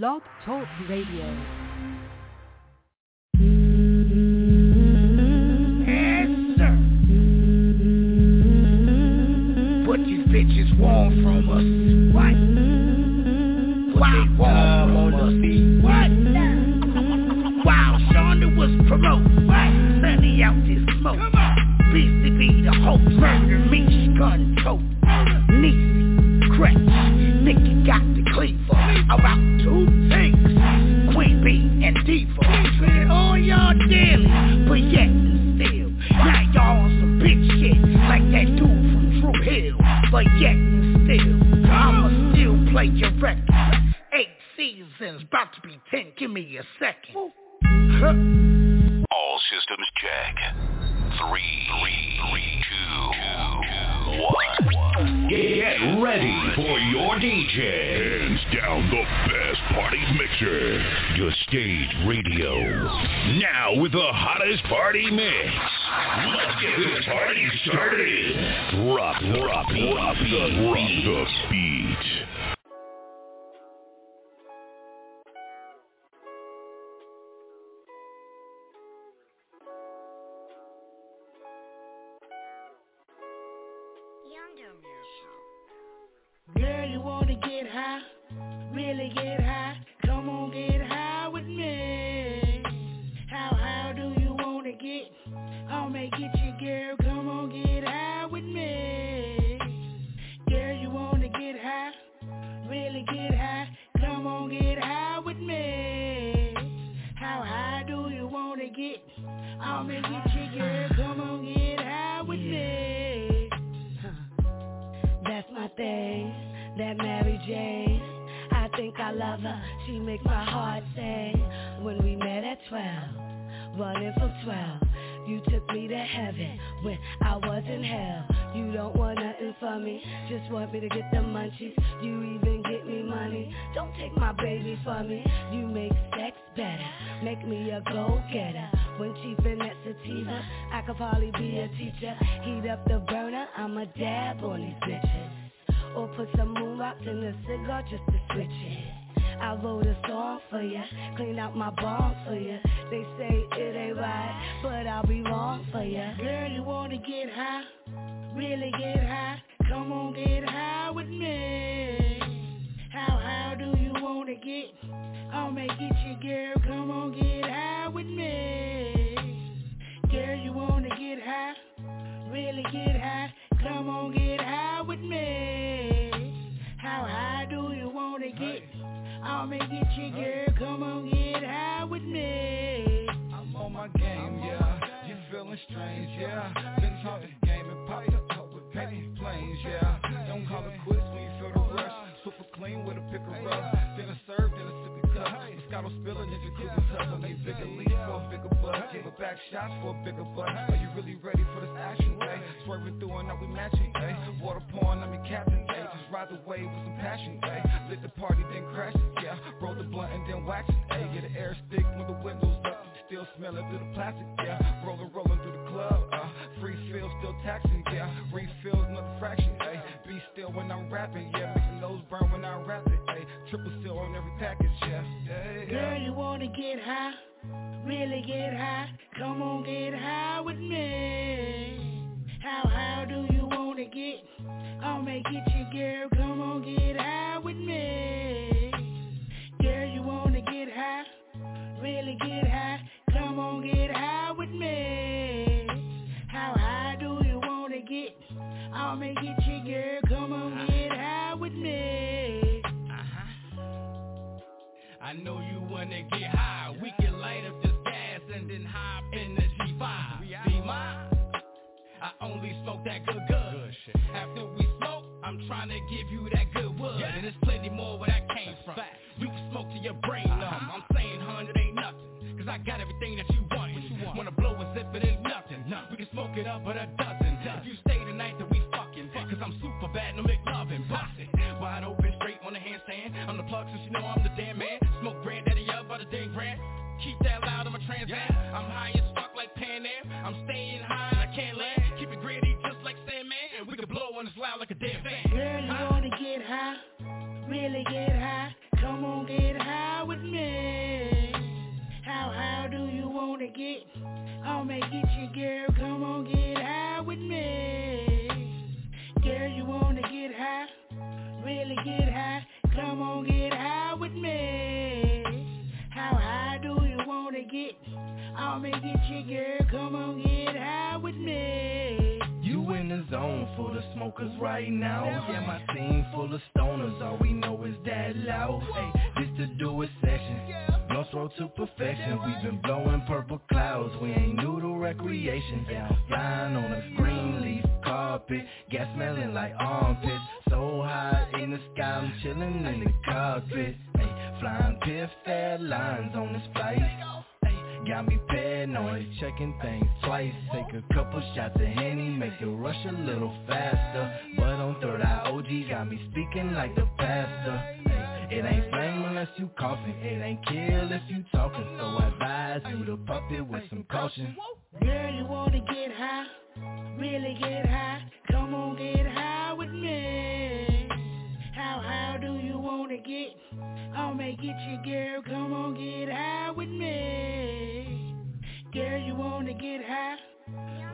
Blog Talk Radio. Yes, sir. What these bitches want from us? What? What they want from us? What? While Shonda was promoting, what? Sunny out this smoke. Beastie be the host, murder me, gun tote. Niecy, crack, Nicky got the cleaver. About two second. All systems check. Three, three, three, two, two, one. Get ready for your DJ. Hands down the best party mixer. Your stage radio. Now with the hottest party mix. Let's get this party started. Drop, drop, drop the, drop the beat. Think I love her, she makes my heart sing. When we met at 12, running from 12, you took me to heaven when I was in hell. You don't want nothing from me, just want me to get the munchies. You even get me money, don't take my baby from me. You make sex better, make me a go-getter. When she finesse sativa, I could probably be a teacher. Heat up the burner, I'm a dab on these bitches. Or put some moon rocks in the cigar just to switch it. I wrote a song for ya, clean out my bomb for ya. They say it ain't right, but I'll be wrong for ya. Girl, you wanna get high? Really get high? Come on, get high with me. How high do you wanna get? I'll make it you, girl. Come on, get high with me. Girl, you wanna get high? Really get high? Come on, get high with me. How high do you wanna get? I'll make it you, girl. Come on, get high with me. I'm on my game, yeah. You feeling strange, yeah. Been talking game and popped up, up with petty planes, yeah. Don't call it quits when you feel the rush. Super clean with a pick of rub. Dinner served in a sippy cup. Moscato spilling in jacuzzi tub. I made bigger leaps for a bigger butt. Gave her back shots for a bigger butt. Are you really ready for this action, eh? Swerving through and now we matching, eh? Water pouring, I'm your captain, ride the wave with some passion, eh? Lit the party, then crash it, yeah. Roll the blunt and then wax it, eh? Get the air stick when the windows up. Still smelling through the plastic, yeah. Rolling, rolling through the club, uh. Free feel, still taxing, yeah. Refills, another fraction, eh? Be still when I'm rapping, yeah. Making those burn when I rap it, eh? Triple still on every package, yeah. yeah, yeah. Girl, you wanna get high? Really get high? Come on, get high with me. I'll make it you, girl. Come on, get high with me. Girl, you wanna get high? Really get high? Come on, get high with me. How high do you wanna get? I'll make it you, girl. Come on, uh-huh. get high with me. Uh-huh. I know you wanna get high. We can light up this gas and then hop in the G5. Be mine. I only smoke that good good. After Smoke it up, but a dozen. If you stay tonight, then we fucking. Cause I'm super bad, no McLovin. It. Wide open, straight on the handstand. I'm the plug, since you know I'm the damn man. Smoke granddaddy up by the dang grand. Keep that loud, I'm a trans am. I'm high as fuck like Pan Am. I'm staying high and I can't land. Keep it gritty just like Sandman. And we can blow when it's loud like a damn fan. Girl, you wanna get high? Really get high? Come on, get high with me? How high do you wanna get? I'll make it your girl, I'll make it your girl, come on get high with me. You in the zone for the smokers right now. Yeah, my team full of stoners, all we know is that loud. Hey, this the do it section Blunts roll to perfection. We've been blowing purple clouds. We ain't new to recreation. Down flying on a green leaf carpet. Gas smelling like armpits. So high in the sky. I'm chilling in the carpet Hey, flying piff lines on this flight Got me paranoid, checking things twice. Take a couple shots of Henny, make it rush a little faster. But on third eye OG got me speaking like the pastor. It ain't flame unless you coughing, it ain't kill if you talking. So I advise you to pop it with some caution. Girl, you wanna get high, really get high? Come on get high with me How high do you wanna get? I'll make it your girl, come on get high with me. Girl, you wanna get high,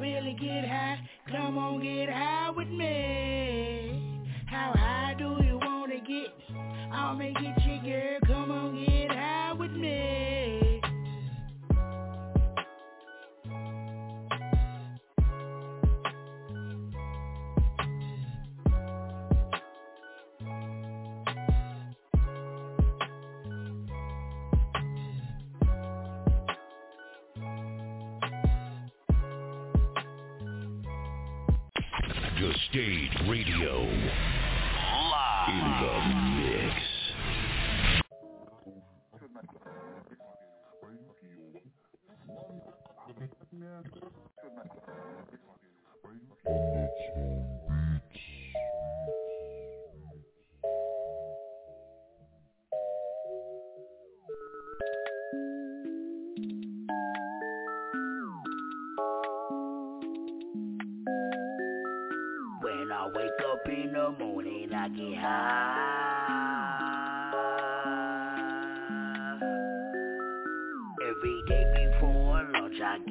really get high? Come on get high with me. How high do you wanna get? I'll make it your girl, come on get high The Stage Radio. In the mix.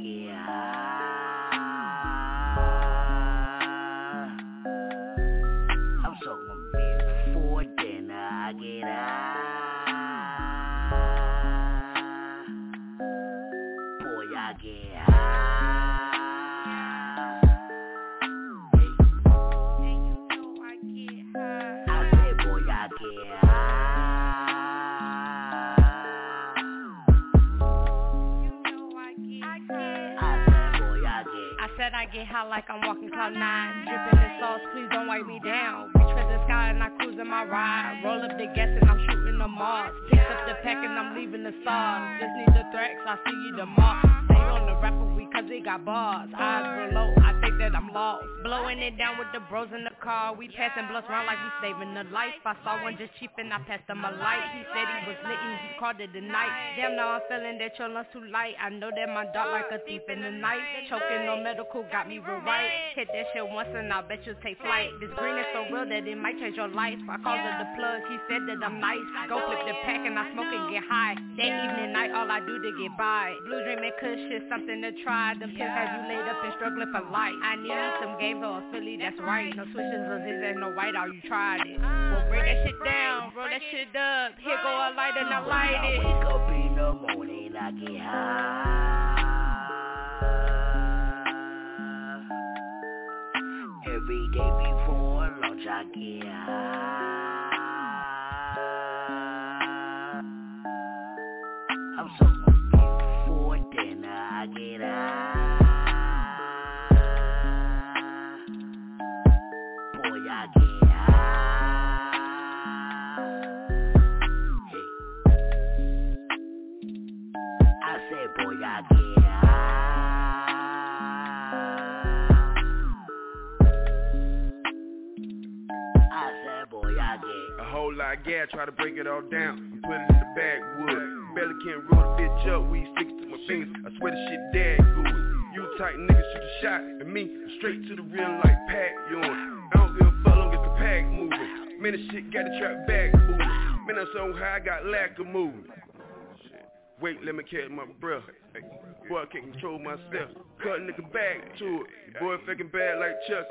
Lunch, I get high like I'm walking cloud nine. Dripping the sauce, please don't wipe me down. Reach for the sky and I cruise in my ride. Roll up the gas and I'm shooting the Mars Pick up the pack and I'm leaving the stars. Just need the threats, I see you tomorrow. Stay on the rapper because they got bars. Eyes real low, I think that I'm lost. Blowing it down with the bros in the car We passing blunts round like we saving the life. I saw one just cheap and I passed him a light. He said he was lit and he called it a night. Damn now I'm feeling that your lungs too light. I know that my dog like a thief in the night. Choking on medical got me real right. Hit that shit once and I bet you take flight. This green is so real that it might change your life. I called it the plug, he said that I'm nice. Go flip the pack and I smoke and get high. That evening night all I do to get by. Blue dream and kush shit something to try. Them pimps have you laid up and struggling for life. I need some games or a Philly, that's right. No switches or zigzag, no white, all you tried it. Ah, well break that shit down, roll that shit up Here go a light and I When light I it wake up in the morning, I get high. Every day before lunch, I get high. I'm so lot try to break it all down. Putting it in the backwood. Barely can't roll the bitch up, we stick to my fingers. I swear the shit dead good. You tight nigga shoot a shot at me, straight to the rim like Pat Ewing. I don't give a fuck, long as the pack moving. Man, this shit got the trap back moving. Man, I'm so high, I got lack of movement. Wait, let me catch my breath. Hey, boy, I can't control myself. Cut nigga back to it. Boy, faking bad like Chuck.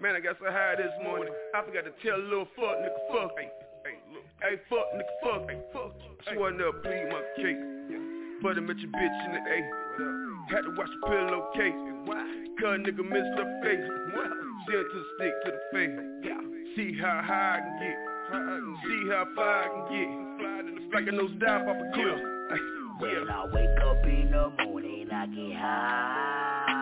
Man, I got so high this morning. I forgot to tell a little fuck nigga fuck. Hey, look. Hey, fuck nigga fuck. Hey, fuck. She wasn't up, plead my cake. But I met your bitch in the A. Had to watch the pillowcase. Cut nigga missed her face. Send to the stick to the face. See how high I can get. See how far I can get. Like a nose dive off a cliff. When I wake up in the morning, I get high.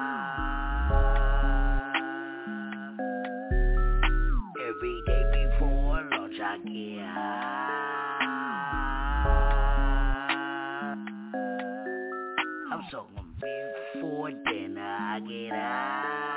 Every day before lunch, I get high. I get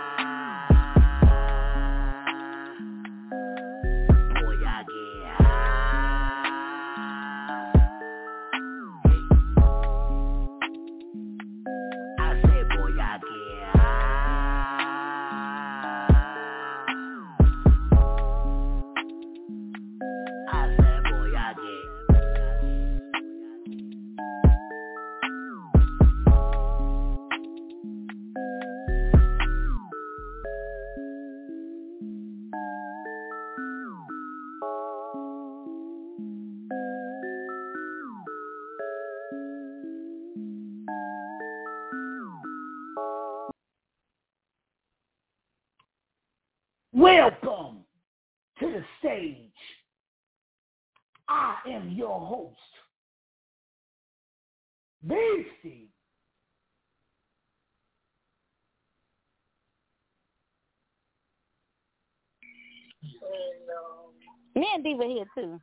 And here too.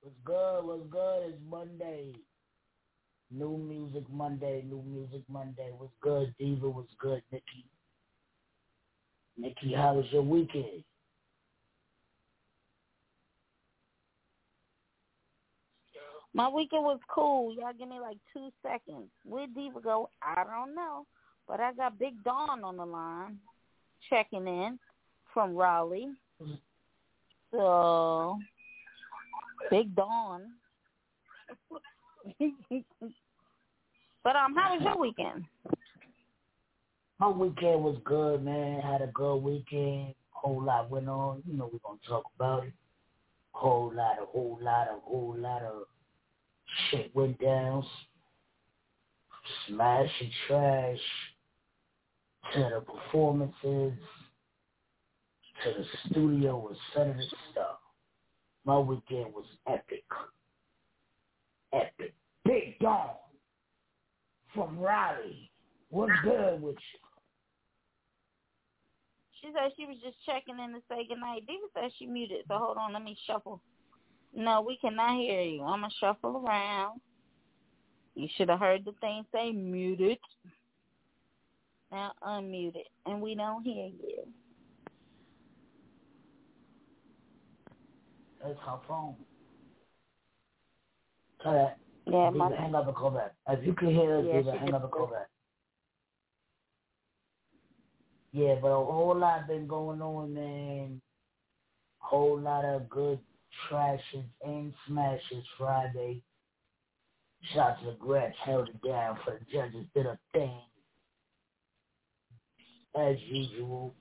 What's good? What's good? It's Monday. New Music Monday, New Music Monday. What's good, Diva? What's good, Nikki? Nikki, how was your weekend? My weekend was cool. Y'all give me like two seconds. Where'd Diva go? I don't know. But I got Big Dawn on the line checking in from Raleigh. So, Big Dawn. but um, how was your weekend? My weekend was good, man. Had a good weekend. Whole lot went on. You know we're gonna talk about it. Whole lot, a whole lot, a whole lot of shit went down. Smash and trash to the performances to the studio of the stuff. My weekend was epic. Epic. Big Dawn from Raleigh. What's ah. good with you? She said she was just checking in to say goodnight. Diva said she muted, so hold on, let me shuffle. No, we cannot hear you. I'm going to shuffle around. You should have heard the thing say muted. Now unmute it, and we don't hear you. That's her phone. Tell that. Yeah, my hang up and call back. If you can hear us, Yeah, Diva, she hang up and call back. Yeah, but a whole lot been going on, man. Whole lot of good trashes and smashes Friday. Shots of Gretch held it down for the judges, did a thing. As usual.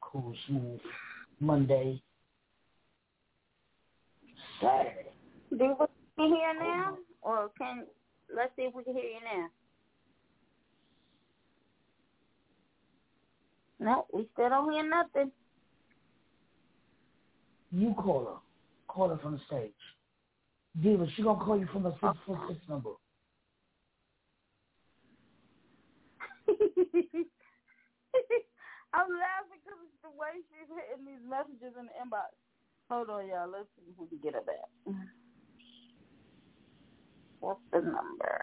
Cool smooth. Monday. Saturday. Can you hear now? Or can, let's see if we can hear you now. No, we still don't hear nothing. You call her. Call her from the stage. Diva, she gonna call you from a six four six number. I'm laughing because it's the way she's hitting these messages in the inbox. Hold on, y'all. Let's see if we get her back. What's the number?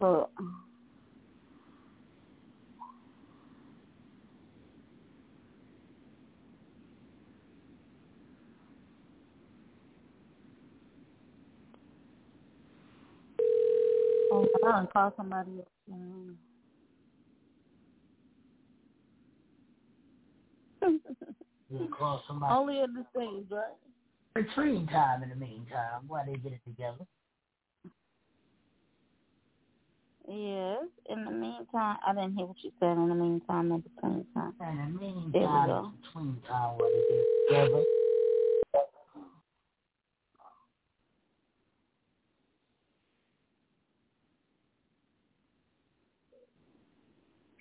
Look. Oh, on, call somebody else. Mm. Yeah, call somebody. Only in the scenes, right? Between time in the meantime, while they get it together. Yes. In the meantime, I didn't hear what you said. In the meantime, in between time. In the meantime, there we go. between time, while they get it together.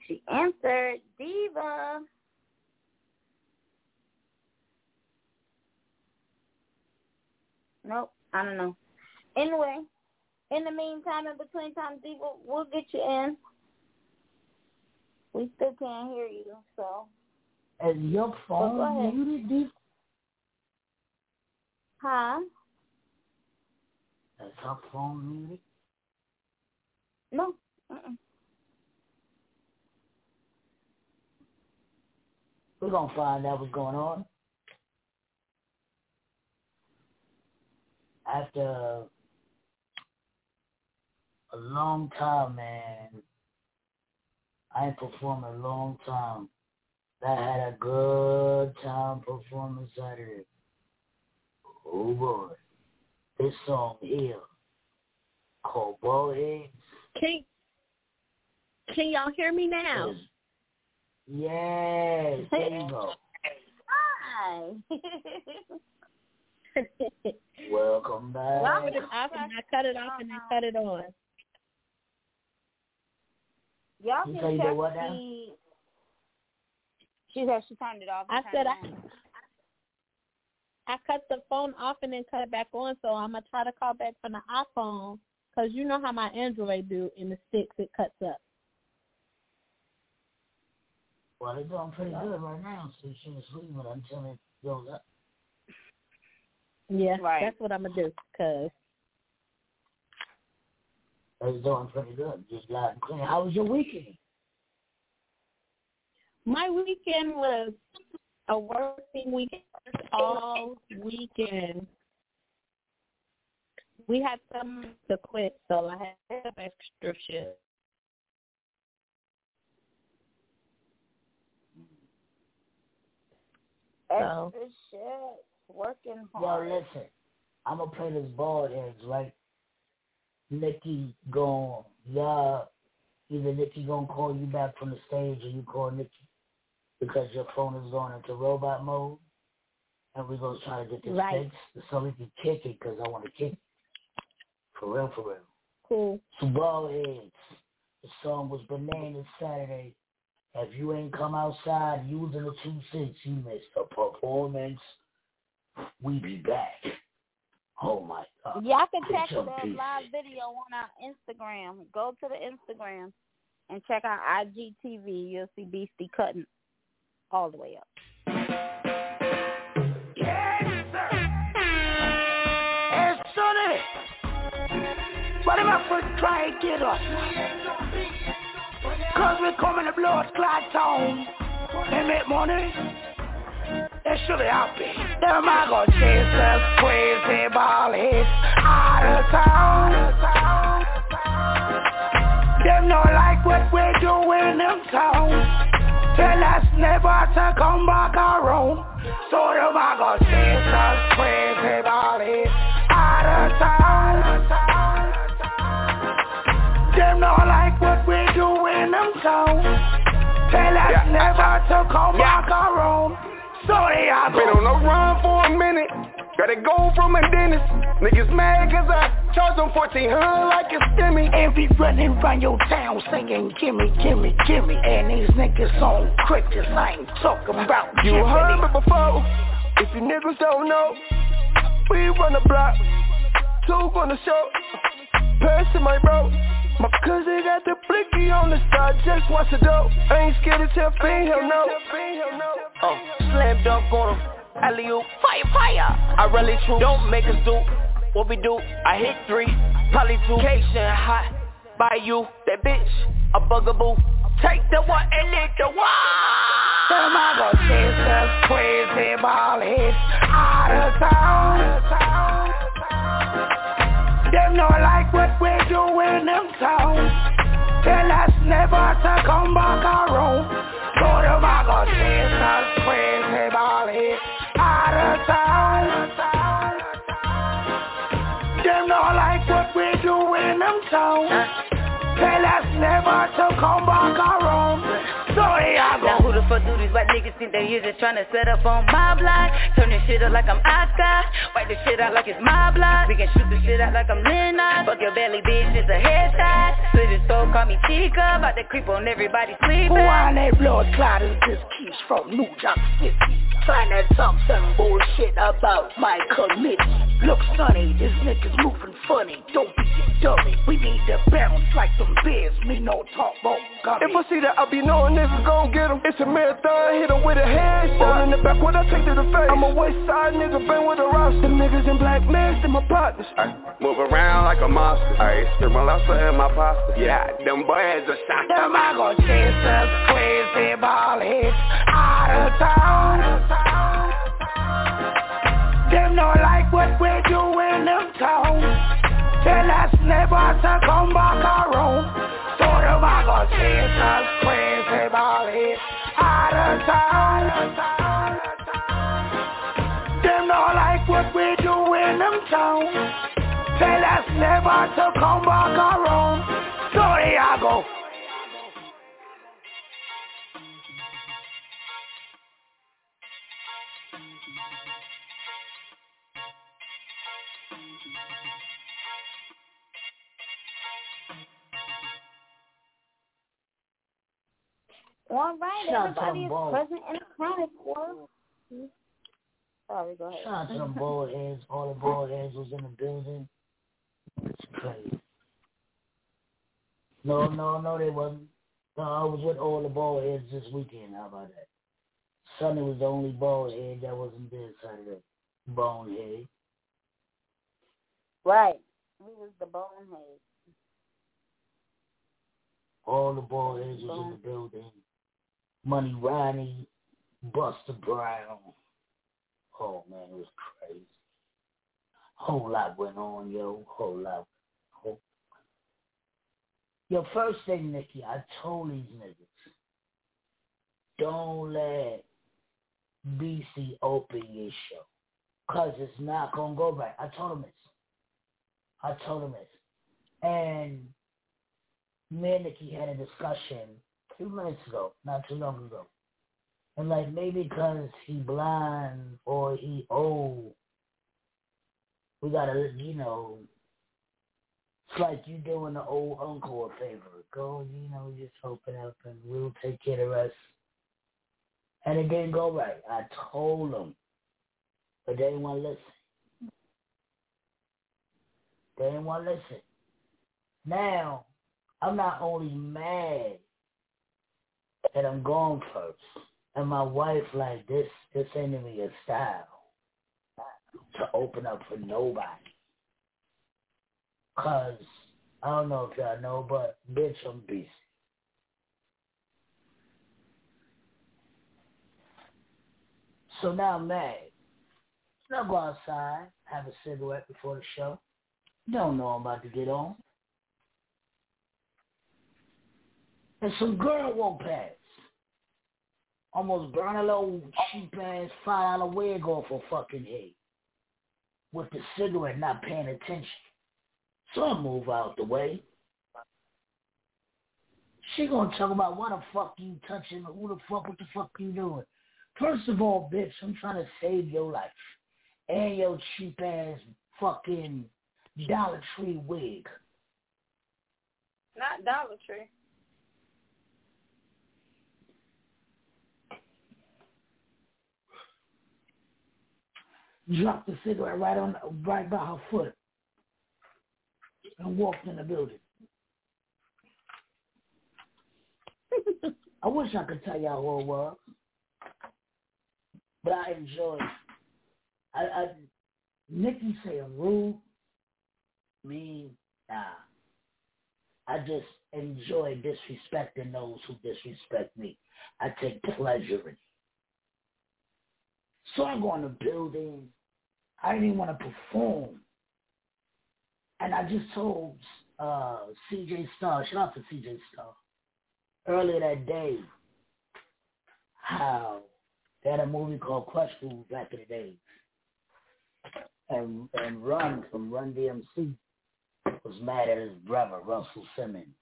She answered, Diva. Nope, I don't know. Anyway, in the meantime, in between time, Diva, we'll get you in. We still can't hear you, so. Is your phone muted, Diva? Huh? Is her phone muted? No. Mm-mm. We're gonna find out what's going on. After a long time, man, I ain't performed a long time. I had a good time performing Saturday. Oh boy, this song here called Ballheads. Can Can y'all hear me now? Yes, there you go. Hi. Welcome back. I cut it off and I cut it off and I cut it on. Y'all can check did what now? the. She said she turned it off. I said it I. I cut the phone off and then cut it back on, so I'm gonna try to call back from the iPhone because you know how my Android do in the sticks it cuts up. Well, they're doing pretty good right now, so you shouldn't sleep with it until it goes up. Yeah, Right. that's what I'm gonna do. Cause They're doing pretty good, just loud and clear. How was your weekend? my weekend was a working weekend all weekend. We had some to quit, so I had extra shit. So Extra shit. Working hard. Yo, listen, I'm gonna play this ball heads, right? Nikki gon' y'all either Nikki gonna call you back from the stage or you call Nikki because your phone is going into robot mode, and we're gonna try to get this Right. fixed so we can kick it because I want to kick it for real, for real. cool. So ball heads. The song was Bananas Saturday. If you ain't come outside using the two six, you missed a performance. We be back. Oh my God. Y'all can Pitch check that pieces. live video on our Instagram. Go to the Instagram and check out IGTV. You'll see Beastie cutting all the way up. Yes, sir. Hey, Sonny! What am I for try and get us? Cause we come in the blood clot town They make money. They should be happy. Them I go chase us crazy ball hits out of town. Them no like what we do in them town. Tell us never to come back around. So them I go chase us crazy ball hits out of town. Them. Tell us never to come back around. So they are Been on the run for a minute. Gotta go from a dentist. Niggas mad cause I charge them 1400 like it's stimmy. And be running around your town singing gimme, gimme, gimme And these niggas on crickets, I ain't talking about You heard me before. If you niggas don't know, we run the block. Two on the show. Pass to my bro. My cousin got the blicky on the side, just watch the dope. I ain't scared to tell Fiend, hell no. Oh, slam dunk on him. Alley oop, fire, fire. I really true. Don't make us do what we do. I hit three, probably two. Cation hot by you. That bitch, a bugaboo. Take the one and lick the one. Them chase us crazy ball hits out of town. Them not like what we do in them town. Tell us never to come back around. So them a go chase us crazy bally Out of town. Them not like what we do in them town. Tell us never to come back around. Sorry, I go niggas think they here just trying to set up on my block? Turn this shit up like I'm Oscar. Wipe this shit out like it's my block. We can shoot this shit out like I'm Lennox. Fuck your belly, bitch, it's a headshot. Split his soul, call me Chica. About to creep on everybody sleeping. Who on that blood clot is this keys from New York City? Trying to talk some bullshit about my committee. Look, sonny, this nigga's moving funny. Don't be a dummy. We need to bounce like some bears. Me no talk about gummy. If I see that, I be knowing niggas gon' get him. It's a marathon, hit him with a headshot. All in the back, what I take to the face. I'm a west side nigga, been with a roster. Them niggas in black masks, and my partners. I move around like a monster. I stir my lobster and my pasta. Yeah, them boys are shot. Them I go chasers, crazy ball hits out of town. Them no like what we do in them town. Tell us never to come back around. So them I go chasers, crazy ball hits out of town. Them no like what we do in them town. Tell us never to come back around. Sorry, I go. All right, everybody is present and accounted for. Sorry, go ahead. Shout out to them bald heads. All the bald heads was in the building. It's crazy. No, no, no, they wasn't. No, I was with all the bald heads this weekend. How about that? Sonny was the only bald head that wasn't there Saturday. Bonehead. Right. He was the bonehead. All the bald heads was in the building. Money Ronnie, Buster Brown. Oh man, it was crazy. Whole lot went on, yo. Whole lot. Whole... Yo, first thing, Nikki, I told these niggas, don't let BC open your show. Cause it's not gonna go right. I told them this. I told them this. And me and Nikki had a discussion few minutes ago, not too long ago. And like maybe because he blind or he old, we gotta, you know, it's like you doing the old uncle a favor. Go, you know, just open up and we'll take care of rest. And it didn't go right. I told them, but they didn't want to listen. They didn't want to listen. Now, I'm not only mad that I'm going first, and my wife like this, this ain't even your style to open up for nobody. Cause I don't know if y'all know, but bitch, I'm beast. So now I'm mad. Now go outside, have a cigarette before the show. Don't know I'm about to get on. And some girl walked past. Almost burn a little cheap ass five dollar wig off her fucking head. With the cigarette not paying attention. So I move out the way. She gonna talk about what the fuck you touching, who the fuck, what the fuck you doing. First of all, bitch, I'm trying to save your life. And your cheap ass fucking Dollar Tree wig. Not Dollar Tree. Dropped the cigarette right on right by her foot and walked in the building. I wish I could tell y'all who it was, but I enjoyed. I, I Nikki saying rude, mean, nah. I just enjoy disrespecting those who disrespect me. I take pleasure in it. So I go in the building. I didn't even want to perform. And I just told uh, CJ Star, shout out to CJ Star, earlier that day how they had a movie called Krush Groove back in the day. And, and Run from Run DMC was mad at his brother, Russell Simmons.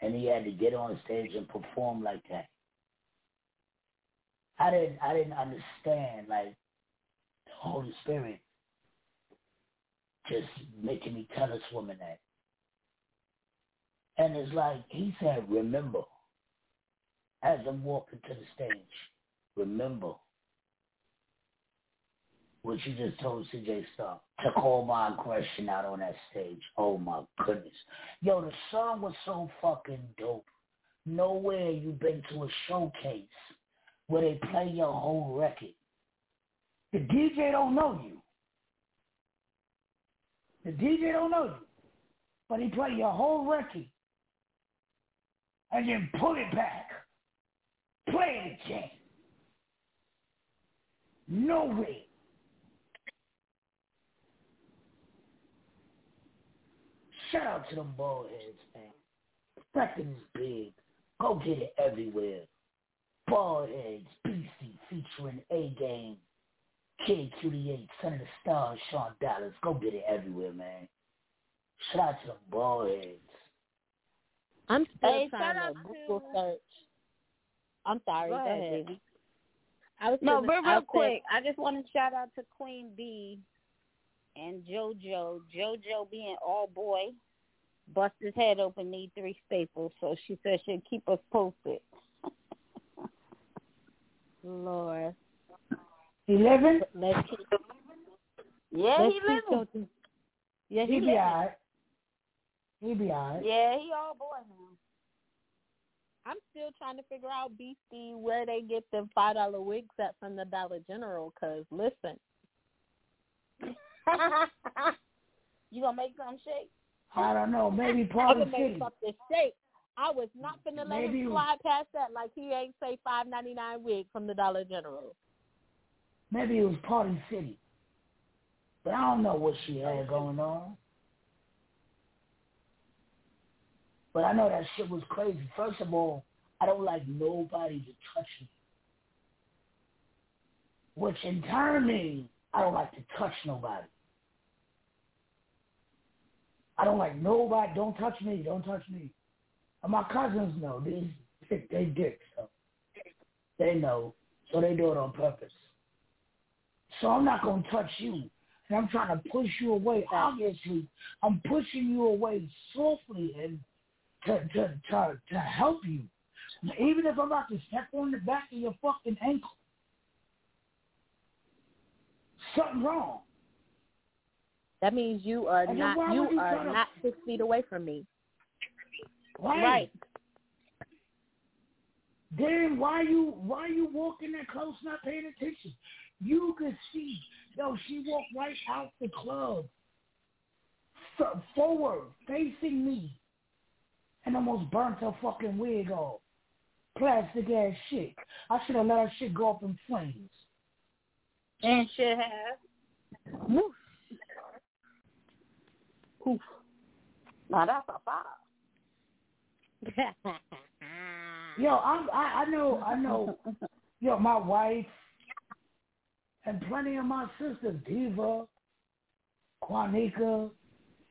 and he had to get on stage and perform like that. I didn't I didn't understand like Holy Spirit just making me tell this woman that. And it's like he said, remember, as I'm walking to the stage, remember what you just told CJ Star. To call my aggression out on that stage. Oh my goodness. Yo, the song was so fucking dope. Nowhere you been to a showcase where they play your whole record. The DJ don't know you. The DJ don't know you. But he play your whole record and then pull it back. Play it again. No way. Shout out to them ball heads, man. Record is big. Go get it everywhere. Ball heads, BC featuring A Game, Kid QD8, Son of the Stars, Sean Dallas. Go get it everywhere, man. Shout out to them ball heads. I'm still Hey, trying shout to Google to- uh, search. I'm sorry. Go Go, ahead, ahead. baby. I was No, but real quick, I just want to shout out to Queen B and JoJo. JoJo being all boy, bust his head open, need three staples. So she said she'd keep us posted. Lord. He living? Let's keep, Yeah, let's he keep living. Yeah, He he be living. alright. He be alright. Yeah, he all boy now. I'm still trying to figure out BC where they get the five dollar wigs at from the Dollar General. Cause listen, you gonna make some shake? I don't know. Maybe I Party can make something shake. I was not gonna let Maybe- him slide past that like he ain't say five ninety nine wig from the Dollar General. Maybe it was Party City. But I don't know what she had going on. But I know that shit was crazy. First of all, I don't like nobody to touch me. Which in turn means I don't like to touch nobody. I don't like nobody. Don't touch me. Don't touch me. And my cousins know. They, they dicks. So they know. So they do it on purpose. So I'm not going to touch you. And I'm trying to push you away. Obviously, I'm pushing you away softly and to, to, to, to help you. Even if I'm about to step on the back of your fucking ankle. Something wrong. That means you are And not you you are to- not six feet away from me. Right. Right. Then why you why you walking that close not paying attention? You could see, yo, she walked right out the club, f- forward, facing me, and almost burnt her fucking wig off. Plastic ass shit. I should have let her shit go up in flames. And should have. Woof. Oof. Now that's a five. Yo, I'm, I I know I know. Yo, my wife and plenty of my sisters, Diva, Quanika,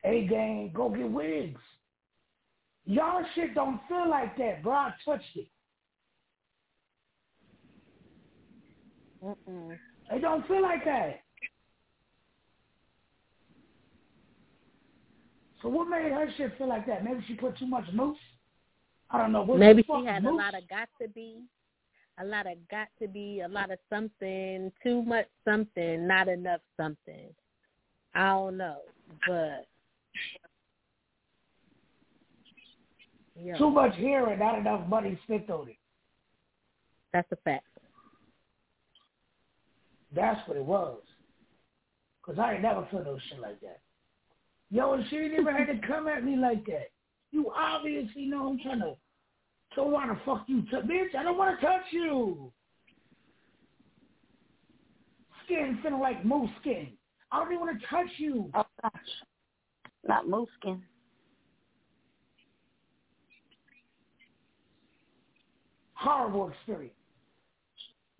A Gang, go get wigs. Y'all shit don't feel like that, bro. I touched it. Mm-mm. It don't feel like that. So what made her shit feel like that? Maybe she put too much mousse. I don't know. What Maybe she had a lot of got to be, a lot of got to be, a lot of something, too much something, not enough something. I don't know, but yeah, Too much hair and not enough money spent on it. that's a fact. That's what it was. Cause I ain't never felt no shit like that. Yo, and she ain't even had to come at me like that. You obviously know I'm trying to. So want to fuck you, t- bitch? I don't want to touch you. Skin feeling like moose skin. I don't even want to touch you. Oh gosh. Not moose skin. Horrible experience.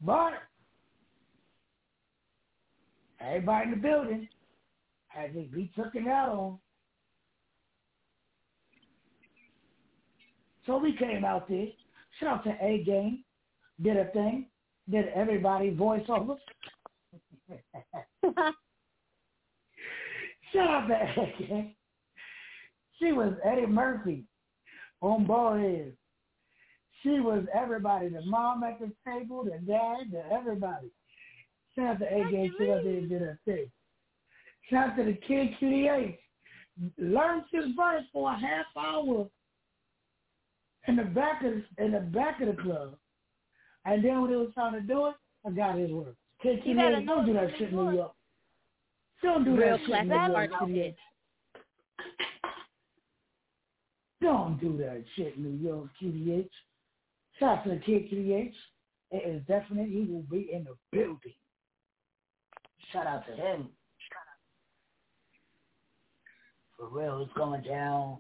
But everybody in the building has to be taken out on. So we came out there. Shout out to A Game. Did a thing. Did everybody voiceovers. Shout out to A Game. She was Eddie Murphy on Ballhead. She was everybody, the mom at the table, the dad, the everybody. Shout out to A Game. She out there and did her thing. Shout out to the kid QDH. Learned his verse for a half hour in the back of the, in the back of the club. And then when it was time to do it, I got his work. Kid QDH, don't do that shit in New York. Don't do Real that shit in New York, Don't do that shit in New York, QDH. Shout out to the kid QDH. It is definite he will be in the building. Shout out to him. For real, it's going down.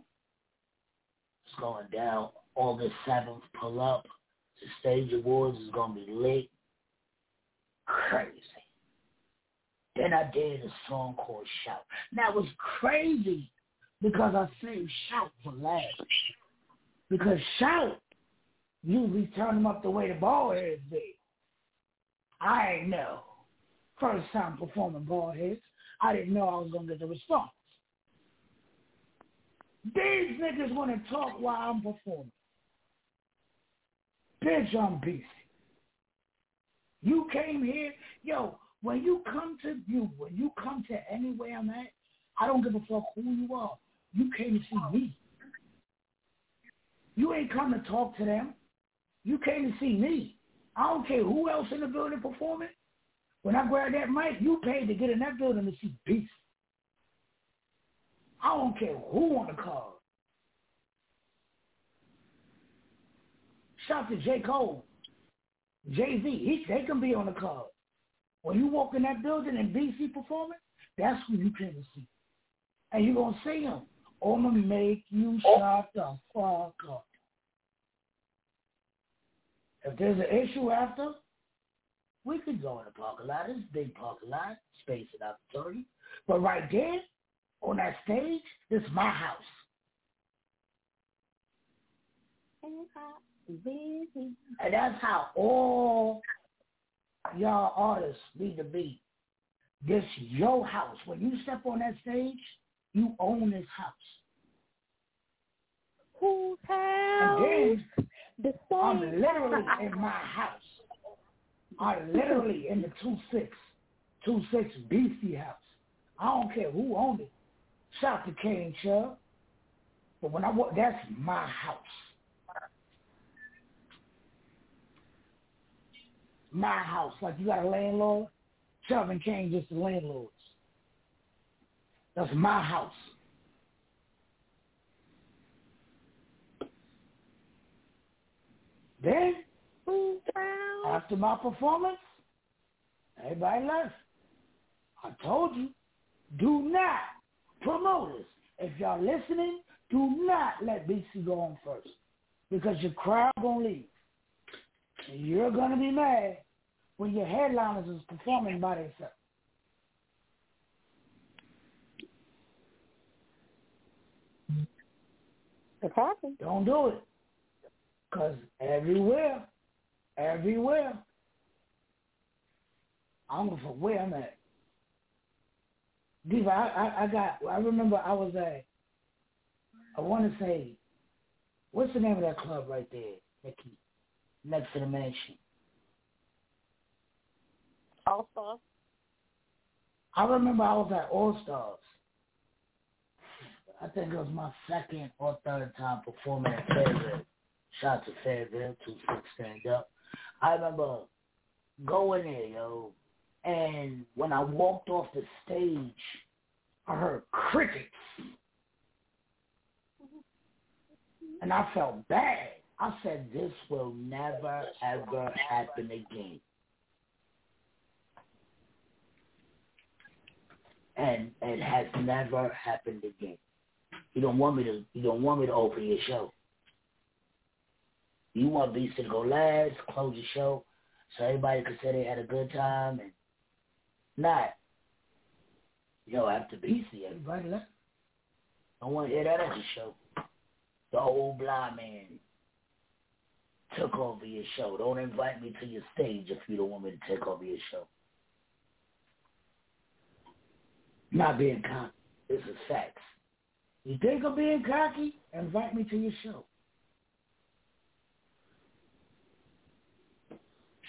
It's going down August 7th. Pull up. The stage awards is going to be lit. Crazy. Then I did a song called Shout. That was crazy because I saved Shout for last. Because Shout usually turn them up the way the ball heads did. I ain't know. First time performing ball heads, I didn't know I was going to get the response. These niggas want to talk while I'm performing. Bitch, I'm. You came here, yo. When you come to you, when you come to anywhere I'm at, I don't give a fuck who you are. You came to see me. You ain't come to talk to them. You came to see me. I don't care who else in the building performing. When I grab that mic, you paid to get in that building to see Beast. I don't care who on the card. Shout to J. Cole, Jay Z. He they can be on the card. When you walk in that building and BC performing, that's who you came to see, and you gonna see him. I'ma make you oh. shut the fuck up. If there's an issue after, we could go in the parking lot. It's a big parking lot, space and opportunity. But right there, on that stage, this is my house. And that's how all y'all artists need to be. This your house. When you step on that stage, you own this house. Whose house? And then The I'm literally in my house. I'm literally in the two six, two six BC house. I don't care who owned it. Shout to Kane Chubb. But when I walk, that's my house. My house. Like you got a landlord. And Kane just the landlords. That's my house. Then, after my performance, everybody left. I told you, do not, promoters, if y'all listening, do not let BC go on first. Because your crowd gonna leave. You're gonna be mad when your headliners is performing by themselves. It happened. Don't do it. Because everywhere, everywhere, I don't know for where I'm at. Diva, I, I, I got, I remember I was at, I want to say, what's the name of that club right there, Nikki, next to the mansion? All Stars. I remember I was at All Stars. I think it was my second or third time performing at Fairville. Shout out to Fairville, 2 6 stand up. I remember going there, yo, and when I walked off the stage, I heard crickets. And I felt bad. I said, this will never, ever happen again. And it has never happened again. You don't want me to you don't want me to open your show. You want Beast to go last, close the show, so everybody could say they had a good time and not. Yo, after BC, everybody left. I want to hear that at the show. The old blind man took over your show. Don't invite me to your stage if you don't want me to take over your show. Not being cocky. This is facts. You think I'm being cocky? Invite me to your show.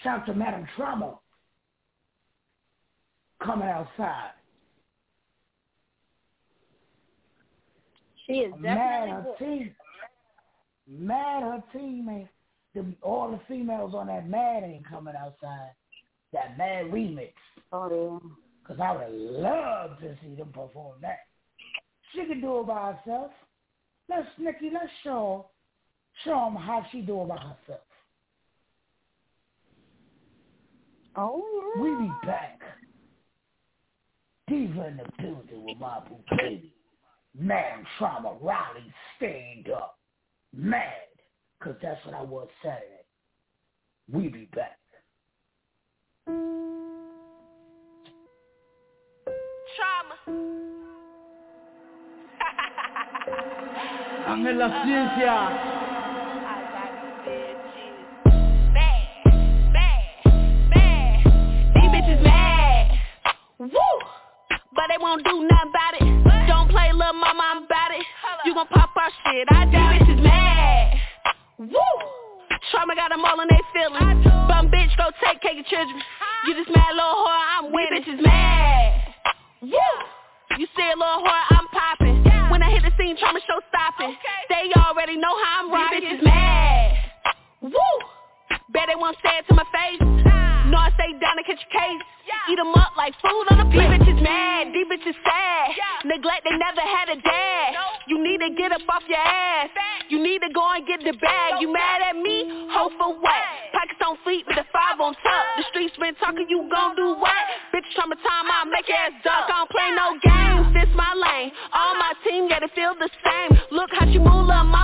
Shout to Madam Trauma coming outside. She is mad definitely her team. Mad her team ain't the, all the females on that Mad ain't coming outside. That Mad remix. Oh yeah. Cause I would love to see them perform that. She can do it by herself. Let's Nikki, let's show show them how she do it by herself. Oh yeah. We be back. Diva in the building with my baby. Man trauma, Riley, stand up. Mad. Cause that's what I was Saturday. We be back. Trauma. Ángel La Ciencia. But they won't do nothing about it. Don't play little mama, I'm about it. You gon' pop our shit. I do bitches mad. Woo! Trauma got them all in their feelings. Bum bitch, go take care of children. You just mad little whore, I'm winning. Bitches mad. Woo! You see a little whore, I'm popping. When I hit the scene, trauma show stopping. They already know how I'm rocking. Bitches mad. Woo! Bet they won't say it to my face. No, I stay down and catch a case. Eat them up like food on a plate. These bitches mad, these bitches sad. Neglect, they never had a dad. You need to get up off your ass. You need to go and get the bag. You mad at me? Hope for what? Pockets on feet with a five on top. The streets been talking, you gon' do what? Bitch, time, I'll make your ass duck. I don't play no games, this my lane. All my team gotta feel the same. Look how she move, little mama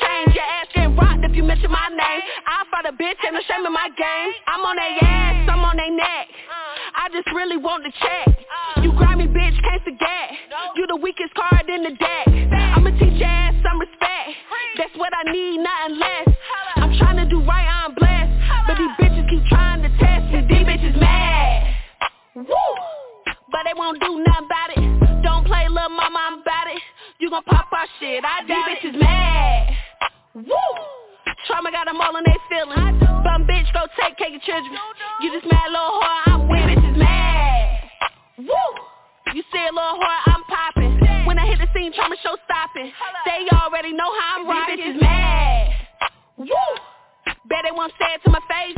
change. Your ass getting rocked if you mention my name. I fight a bitch, no shame in my game. I'm on their ass, I'm on their neck. I just really want to check. You grimy bitch, can't forget. You the weakest card in the deck. I'ma teach your ass some respect. That's what I need, nothing less. I'm trying to do right, I'm blessed. But these bitches keep trying to test me. These bitches mad. Woo! But they won't do nothing about it. Don't play little mama, I'm about it. You gon' pop our shit, I These bitches mad. Woo! Trauma got them all in their feelings. Bum bitch, go take care of children. You just mad little whore, I'm winning. Bitches mad. Woo! You see a little whore, I'm popping. When I hit the scene, trauma show stopping. They already know how I'm rocking. These bitches mad. Woo! Bet they won't say it to my face.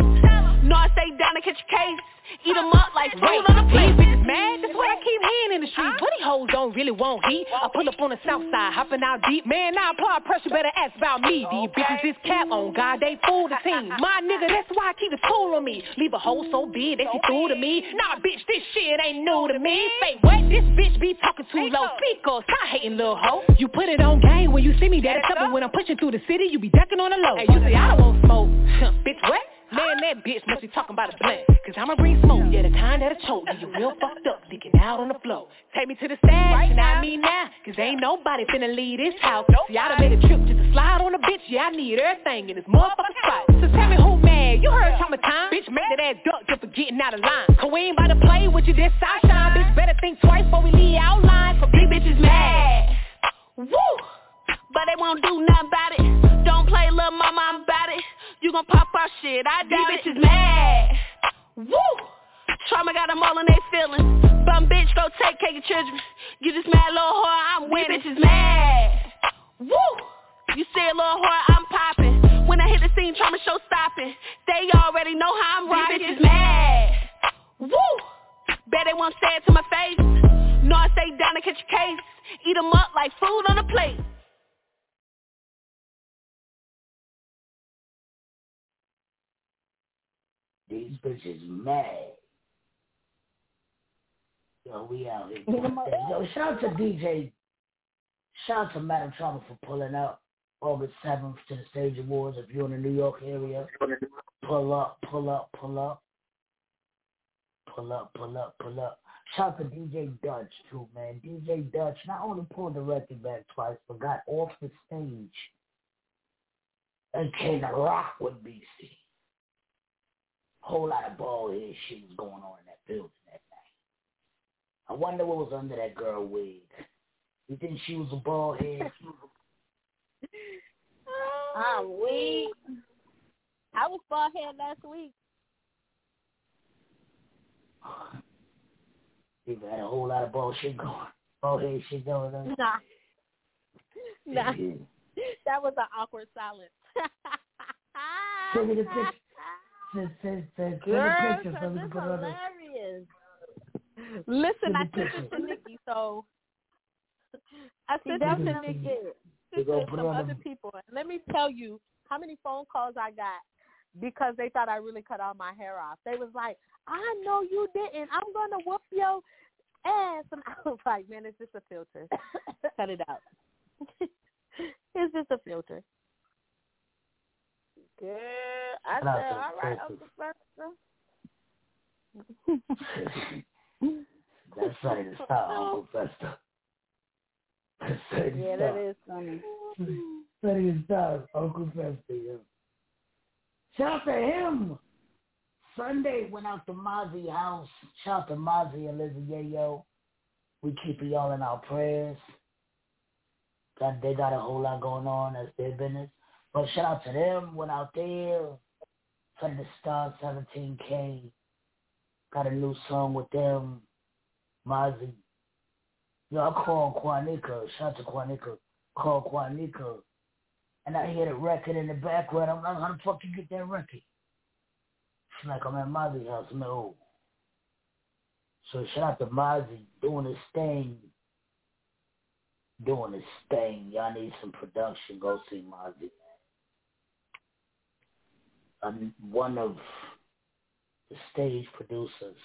No, I stay down and catch a case. Eat them up like food on a plate. These bitches mad, that's what I keep hearing in the street. These hoes don't really want heat. I pull up on the south side, hopping out deep. Man, I apply pressure, better ask about me. These bitches is cap on God, they fool the team. My nigga, that's why I keep the tool on me. Leave a hole so big that she through to me. Nah, bitch, this shit ain't new to me. Say what? This bitch be talking too low. Speakers, stop hating little hoe. You put it on game when you see me, that's trouble. When I'm pushing through the city, you be ducking on the low. Hey, you say I don't want smoke. bitch, what? Man, that bitch must be talking about a blunt. Cause I'ma bring smoke, yeah, the kind that'll choke you. You real fucked up, leaking out on the floor. Take me to the stash, right and I mean now Cause ain't nobody finna leave this house. See, I done made a trip just to slide on a bitch. Yeah, I need everything in this motherfucking spot. So tell me who mad, you heard of time. Bitch, mad that ass duck just for getting out of line. Cause we ain't about to play with you, this side shine. Bitch, better think twice before we leave out line. For big bitches mad. Woo! But they won't do nothing about it. Don't play little mama, I'm about it. You gon' pop our shit, I doubt These bitches mad. Woo! Trauma got them all in their feelings. Bum bitch, go take care of children. You just mad little whore, I'm winning. These bitches mad. Woo! You see a little whore, I'm popping. When I hit the scene, trauma show stopping. They already know how I'm rocking. These bitches mad. Woo! Bet they won't say it to my face. No, I stay down and catch a case. Eat them up like food on a plate. These bitches mad. Yo, we out here. Yo, shout out to DJ. Shout out to Madam Trauma for pulling up August 7th to the Stage Awards. If you're in the New York area, pull up, pull up, pull up. Pull up, pull up, pull up. Shout to DJ Dutch too, man. DJ Dutch not only pulled the record back twice, but got off the stage and came to rock with BC. Whole lot of bald head shit was going on in that building that night. I wonder what was under that girl wig. You think she was a bald head? I'm oh, weak. I was bald head last week. People had a whole lot of bullshit going. Bald head shit going on. Nah. Nah. that was an awkward silence. Send me the picture. Send, send, send, send Girl, the picture so we this can put it on the hilarious. Listen, I sent it to Nikki, so I sent it to Nikki. Sent it to put it some other people. And let me tell you how many phone calls I got because they thought I really cut all my hair off. They was like, I know you didn't. I'm gonna whoop your ass. And I was like, man, it's just a filter. cut it out. it's just a filter. Girl, I said, all right, Uncle Fester. That's right, it's start, Uncle Fester. That's funny to Yeah, that is funny. Funny to start, Uncle Fester, yo. Shout out to him. Sunday went out to Mozzie house. Shout out to Mozzie and Lizzie Yayo. We keep y'all in our prayers. God, they got a whole lot going on. That's their business. But shout out to them. Went out there. From the star 17K. Got a new song with them. Mozzie. Yo, I call Quanika. Shout out to Quanika. Call Quanika. And I hear the record in the background. I'm like, how the fuck you get that record? She's like, I'm at Mozzie's house. No. So shout out to Mozzie doing his thing. Doing his thing. Y'all need some production. Go see Mozzie. I'm one of the stage producers.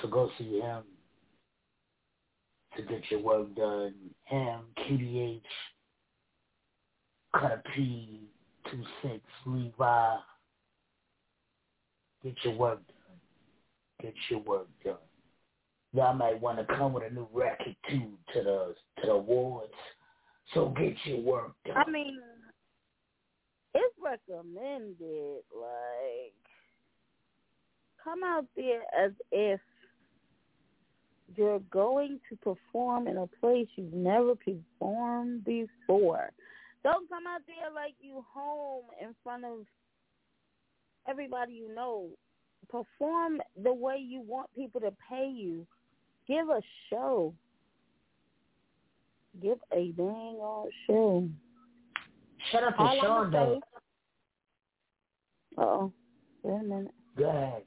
So go see him to get your work done. Him, QDH, Cutter P, 26, Levi. Get your work done. Get your work done. Y'all might want to come with a new record too to the to the awards. So get your work done. I mean, it's recommended. Like, come out there as if you're going to perform in a place you've never performed before. Don't come out there like you home in front of everybody you know. Perform the way you want people to pay you. Give a show. Give a dang old show. Shut up and Sean though. Uh oh. Wait a minute. Go ahead.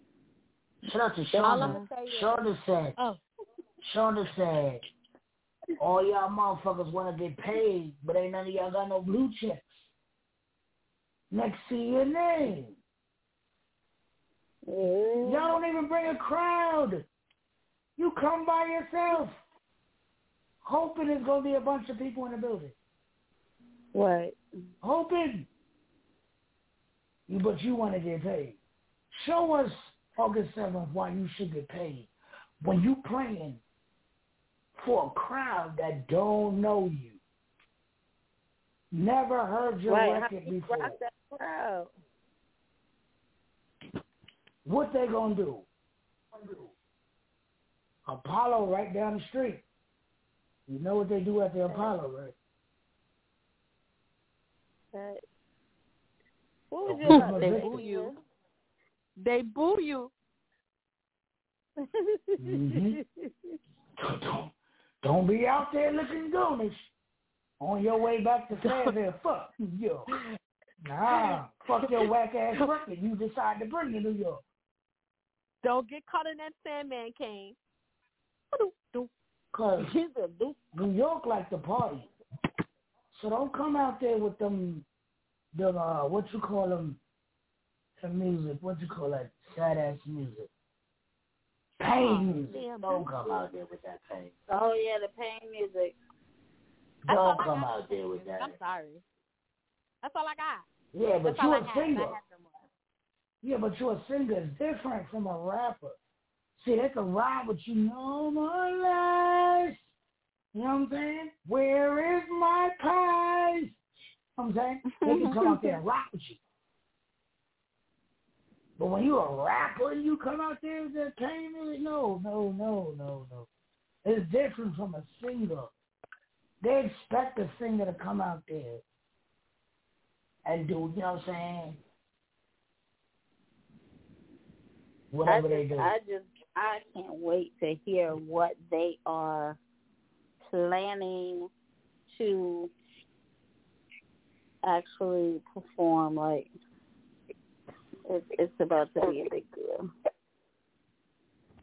Shout out to Shonda. gonna say is- Shonda said. Oh. Shonda said. All y'all motherfuckers want to get paid, but ain't none of y'all got no blue checks. Next to your name. Y'all don't even bring a crowd. You come by yourself, hoping there's gonna be a bunch of people in the building. Right. Hoping. You, but you want to get paid. Show us August seventh why you should get paid when you playing for a crowd that don't know you. Never heard your Right, record you before. that crowd. What they gonna do? Apollo right down the street. You know what they do at the Apollo, right? Right. What was Oh, they boo you. They boo you. Mhm. Don't, don't be out there looking goonish on your way back to Fayetteville. Fuck New York. Nah, fuck your whack ass record. You decide to bring to New York. Don't get caught in that Sandman cane. Cause New York like to party. So don't come out there with them, the uh, what you call them, the music. What you call that sad ass music? Pain music. damn. Don't come out there with that pain. Oh yeah, the pain music. Don't come out there with that. I'm sorry. That's all I got. Yeah, but That's you're a singer. I had no more. Yeah, but you're a singer. It's different from a rapper. See, they can ride with you no more lies. You know what I'm saying? Where is my prize? You know what I'm saying? They can come out there and rock with you. But when you a rapper and you come out there with that came no, no, no, no, no. It's different from a singer. They expect a singer to come out there and do, you know what I'm saying? Whatever I just, they do. I just, I can't wait to hear what they are planning to actually perform. Like, it's, it's about to be a big deal.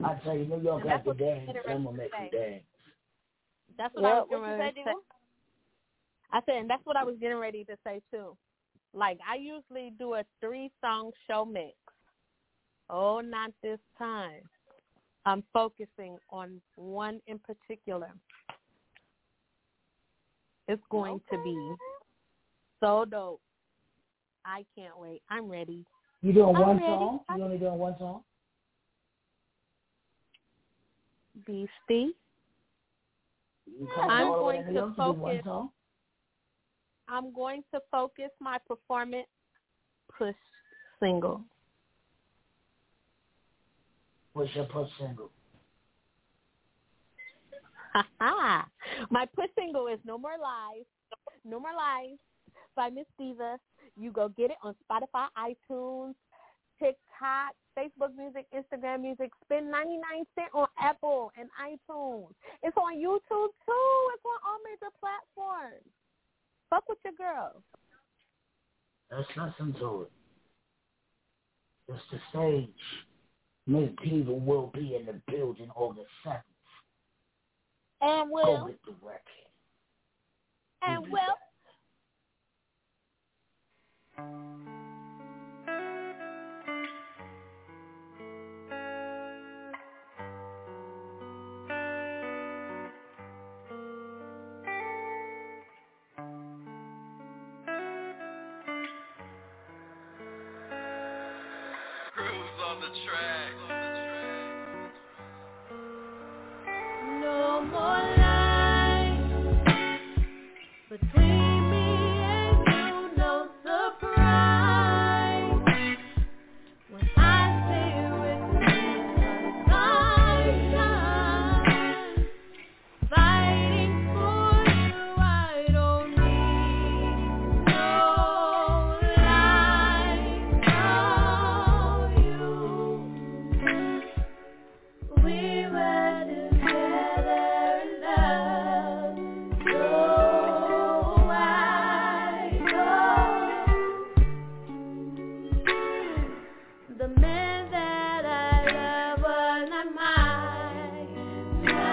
I tell you, New York And has to dance. Peter I'm gonna make you dance. That's what What- I was what getting you ready say, to say. I said, and that's what I was getting ready to say too. Like I usually do a three song show mix. Oh, not this time. I'm focusing on one in particular. It's going to be so dope. I can't wait. I'm ready. You doing I'm one ready. song? You only doing one song? Beastie. You I'm all the way going to York do one focus. song? I'm going to focus my performance push single. What's your push single? My push single is No More Lies. No More Lies by Miss Diva. You go get it on Spotify, iTunes, TikTok, Facebook Music, Instagram Music. Spend 99 cents on Apple and iTunes. It's on YouTube too. It's on all major platforms. Fuck with your girl. Let's listen to it. It's the stage. Miss Diva will be in the building August 7th. And Go Will. get the record. And Will. Grooves on the track. Between Yeah.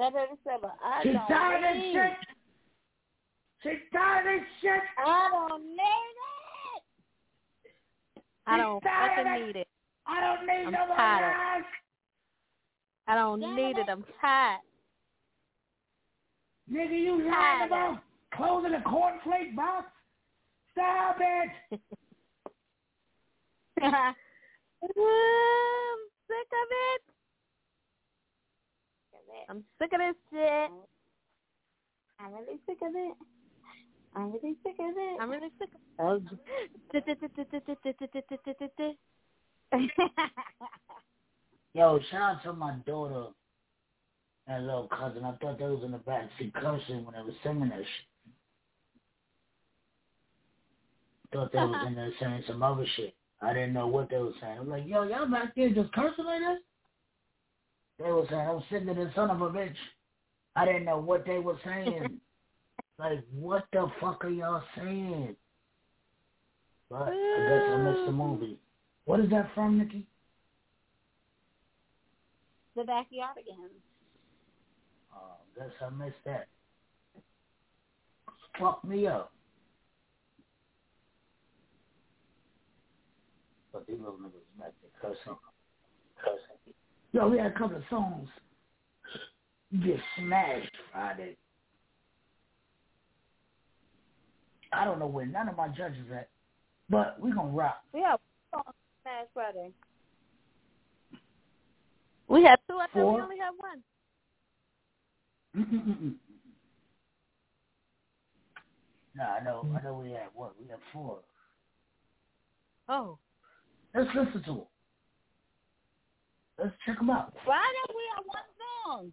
787. I She's don't tired of need. shit. She's tired of shit. I don't need it. I don't fucking need it. I don't need I'm no more tired. lies. I don't need it. I'm tired. Nigga, you lying Tired. about closing a cornflake box? Stop it. I'm sick of it. I'm sick of this shit. I'm really sick of it. I'm really sick of it. I'm really sick of it. Yo, shout out to my daughter and little cousin. I thought they was in the back seat cursing when they was singing that shit. Thought they was in there saying some other shit. I didn't know what they was saying. I'm like, yo, y'all back there just cursing like this? They was saying, I'm sick of this son of a bitch. I didn't know what they were saying. like, what the fuck are y'all saying? But I guess I missed the movie. What is that from, Nikki? the backyard again. Oh, guess I missed that. Fuck me up. But these little niggas back there cussing. Cussing. Yo, we had a couple of songs get smashed Friday. I don't know where none of my judges at, but we gonna rock. Yeah, Smash Friday. We had two. I thought we only had one. No, I know, I know we had what? We had four. Oh. Let's listen to them. Let's check them out. Friday we have one song.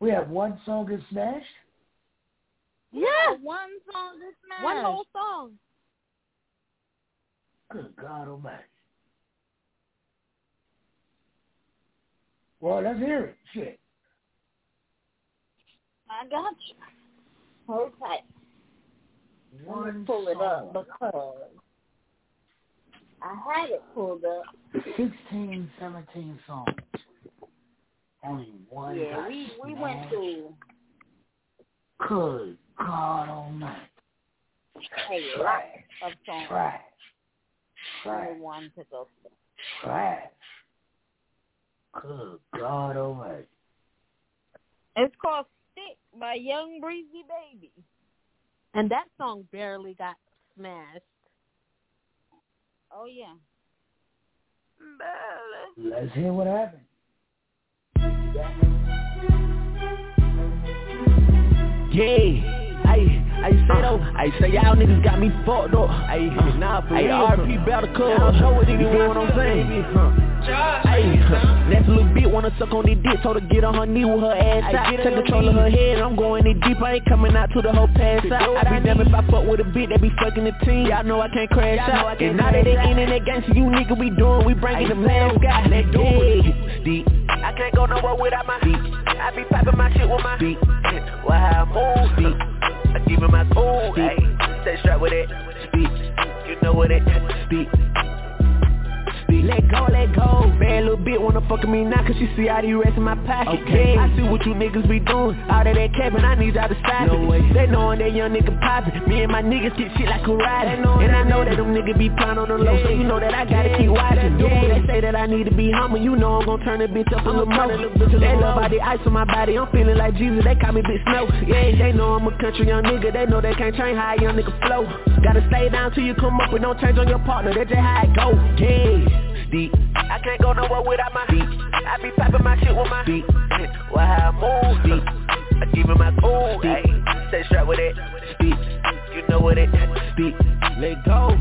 We have one song get smashed. Yeah. One song this smashed. One whole song. Good God Almighty. Well, let's hear it. Shit. I got you. Okay. tight. Let me One pull it up song. because I had it pulled up. 16, 17 songs. Only one Yeah, got we we went through Good God Almighty. a lot of songs. Trash. Trash. Only one to go through. Trash. Good God Almighty. It's called Stick by Young Breezy Baby. And that song barely got smashed. Oh yeah. Let's hear what happened. Yeah, I I say though, I say y'all niggas got me fucked up. I nah, for I RP better cover. I don't know what nigga what I'm saying. Hey, that's a little bitch wanna suck on the dick, told her get on her knee with her ass out. Take control of her head, I'm going in deep, I ain't coming out to the whole pass out. I be damn if I fuck with a bitch that be fucking the team, y'all know I can't crash out. And now that they ain't in that gangster, you nigga we doing, we bringing them last guy. Let's do it. Deep. I can't go nowhere without my beat. I be popping my shit with my beat. Why I move beat. I give it my cool, ayy. Stay strapped with it. Speak. You know what it speak. Let go, let go. Bad little bitch wanna fuck me now cause she see all these rest in my pocket. Okay. I see what you niggas be doing. Out of that cabin, I need y'all to stop no it. Way. They knowin' that young nigga poppin'. Me and my niggas get shit like a ride. And I know that them niggas be plotting on the low, so you know that I gotta keep watching. Yeah. They say that I need to be humble. You know I'm gon' turn the bitch up a little more. They love all the ice on my body. I'm feeling like Jesus. They call me Big Snow. Yeah, they know I'm a country young nigga. They know they can't change how a young nigga flow. Gotta stay down till you come up with don't change on your partner. That's just how it go. Yeah, deep. I can't go nowhere without my beat. I be popping my shit with my beat. Why I move deep. I give it my cool. Ayy, stay strapped with it. Speak. You know what it speak. Let go.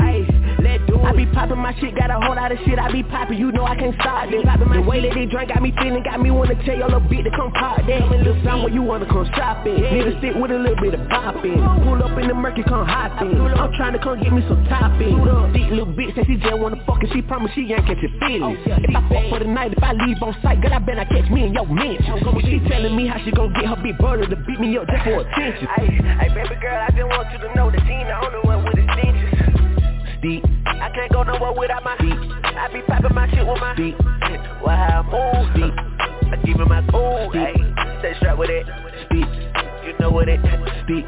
Ayy, let do it. I be popping my shit, got a whole lot of shit I be popping, you know I can't stop it. The way that they drink got me feeling, got me wanna tell your little bitch to come pop that. Come little song where you wanna come shop it. Need to stick with a little bit of bopping. Pull up in the murky, come hop in. I'm trying to come get me some topping. Deep little bitch that she just wanna fuck and she promise she ain't catch your feelings. Oh, if I fuck for the night, if I leave on sight, girl I better catch me in your mention. She telling me how she gon' get her big brother to beat me up just for attention. Hey, hey, baby girl, I just want you to know that she ain't the only one with extensions. Deep. I can't go nowhere without my feet. I be popping my shit with my feet. Why I move? Deep. I give it my cool. Stay straight with it. Speak. You know what it. speak.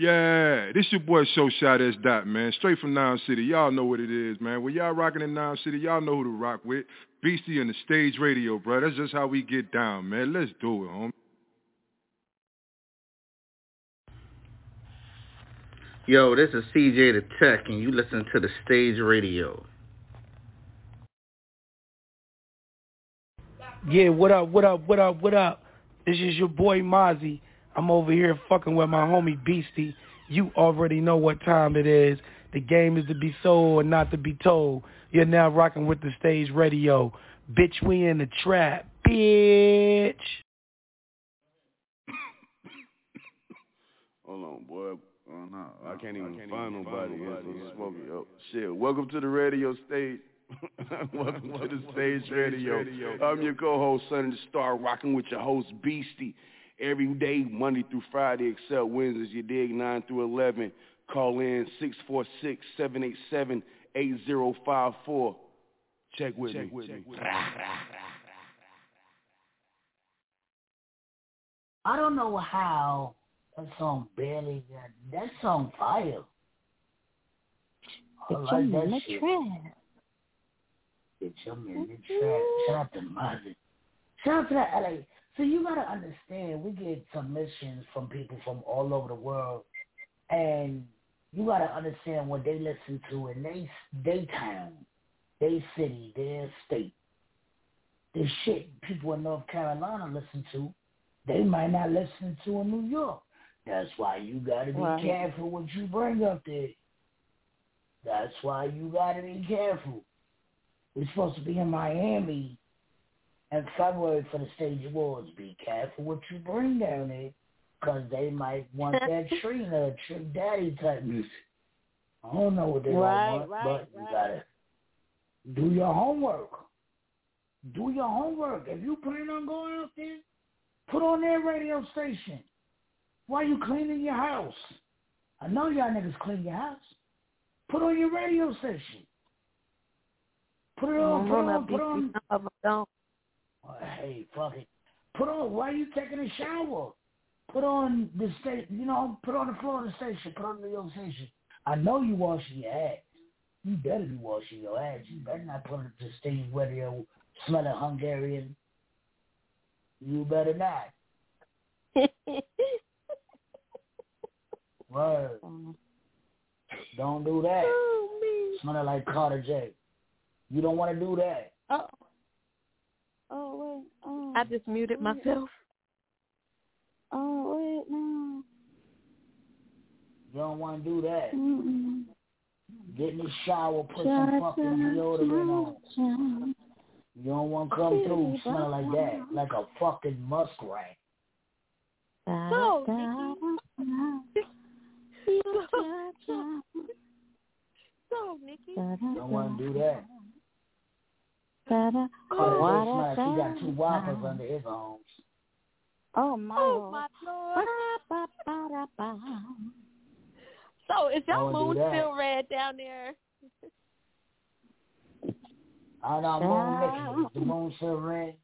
Yeah, this your boy Show Shot S Dot, man. Straight from Noun City. Y'all know what it is, man. When y'all rocking in Noun City, y'all know who to rock with. Beastie and the stage radio, bro. That's just how we get down, man. Let's do it, homie. Yo, this is CJ the Tech, and you listen to the stage radio. Yeah, what up, what up, what up, what up? This is your boy Mozzie. I'm over here fucking with my homie Beastie. You already know what time it is. The game is to be sold and not to be told. You're now rocking with the stage radio. Bitch, we in the trap. Bitch. Hold on, boy. Oh, no. I can't even, I can't find even nobody. nobody. Smoking. Oh, shit. Welcome to the radio stage. Welcome to the stage radio. I'm your co-host, Sonny the Star, rocking with your host, Beastie every day, Monday through Friday, except Wednesdays. You dig? 9 through 11. Call in 646-787-8054. Check with Check me. With me. I don't know how that song barely got that song fire. I Bitch, like that in the shit. trap. Bitch, I'm in the trap. Shout out to Mozzie. Shout out to that LA. So you gotta understand, we get submissions from people from all over the world, and you gotta understand what they listen to in they they town, they city, their state. The shit people in North Carolina listen to, they might not listen to in New York. That's why you gotta be Right. careful what you bring up there. That's why you gotta be careful. We're supposed to be in Miami in February for the stage awards. Be careful what you bring down there, because they might want that Trina, Trick Daddy type music. I don't know what they Right, want, right, but you right. gotta do your homework. Do your homework. If you plan on going out there, put on their radio station. While you cleaning your house. I know y'all niggas clean your house. Put on your radio station. Put it on, put on, put on. Oh, hey, fuck it. Put on, why are you taking a shower? Put on the state, you know, put on the Florida station, put on the York station. I know you washing your ass. You better be washing your ass. You better not put it to stage radio smelling Hungarian. You better not. Word. Don't do that. Oh, smelling like Carter J. You don't want to do that. Oh. Oh wait. Oh. I just muted myself. Oh wait. No. You don't want to do that. Mm-mm. Get in the shower, put some fucking deodorant on. You don't want to come through smell like that, like a fucking muskrat. So, so, Nikki. Don't want to do that. Da-da. Carter J Smash, he got two whoppers under his arms. Oh my Oh, lord. my Lord. Ba-da-ba-ba-da-ba. So, is I your wanna do moon still red down there? I know moon Mickey. Is the moon still red?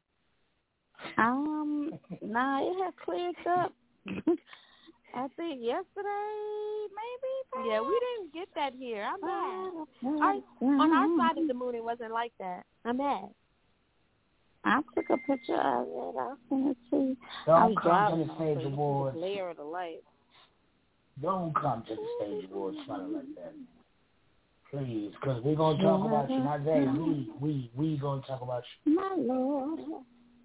Um, nah, it has cleared up. I think yesterday, maybe. Yeah, we didn't get that here. I'm oh, mad. Our, on our side of the mm-hmm. moon, it wasn't like that. I'm mad. I took a picture of it. I'll send it to you. I Don't was come driving to the though, stage so you can awards. just Layer of the light. Don't come to the stage awards smelling like that. Please, because we're going to talk about you. Not they, we, we, we going to talk about you. My lord.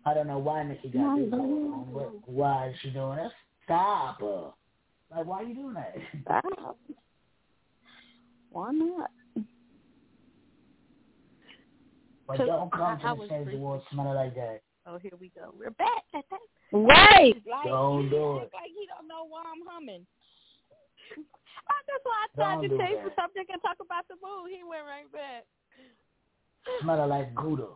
I don't know why Nikki got this going on, but why is she doing this? Stop her. Like, why are you doing that? Stop. Why not? But don't come to the stage award smelling like that. Oh, here we go. We're back. Right. Like, Don't do it. Like he don't know why I'm humming. That's why I tried Don't to change that. the subject and talk about the mood. He went right back. Smelling like Gouda.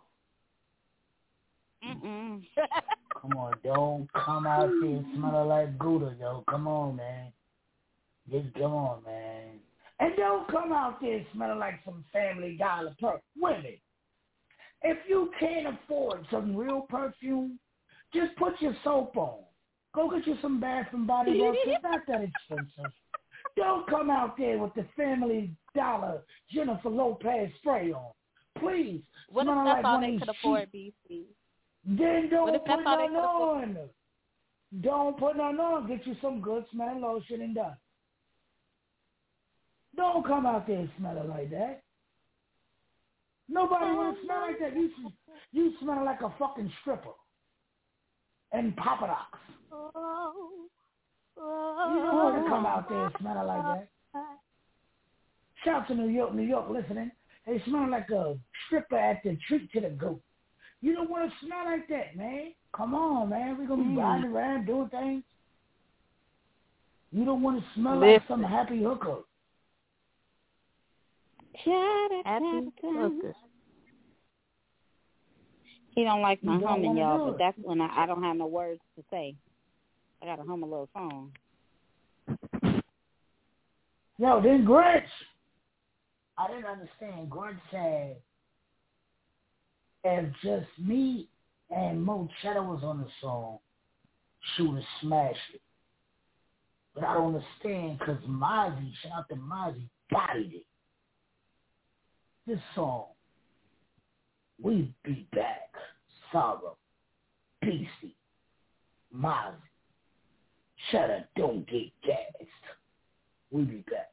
Mm-mm. Come on, don't come out here smelling like Gouda, yo. Come on, man. Just come on, man. And don't come out there smelling like some Family Dollar perfume. Women, if you can't afford some real perfume, just put your soap on. Go get you some Bath and Body Works. It's not that expensive. Don't come out there with the Family Dollar Jennifer Lopez spray on. Please. What if that's like all they could afford, BC? Then don't What if that's put none on. Don't put none on. Get you some good smelling lotion and done. Don't come out there smelling like that. Nobody want to oh, smell like that. You you smell like a fucking stripper. And Papa Docs. Oh, You don't want to come oh, out there smelling like that. Shout to New York, New York, listening. They smell like a stripper at the treat to the goat. You don't want to smell like that, man. Come on, man. We're going to be Mm. riding around doing things. You don't want to smell like some happy hooker. Happy hooker. He don't like my You don't humming, wanna y'all, but that's when I, I don't have no words to say. I gotta hum a little song. Yo, then Grinch. I didn't understand. Grinch said, if just me and Mo Cheddar was on the song, have smashed it. But I don't understand because Mozzie, shout out to Mozzie, bodied it. This song, We Be Back, Sorrow, Beastie, Mozzie, Cheddar, Don't Get Gassed. We be back.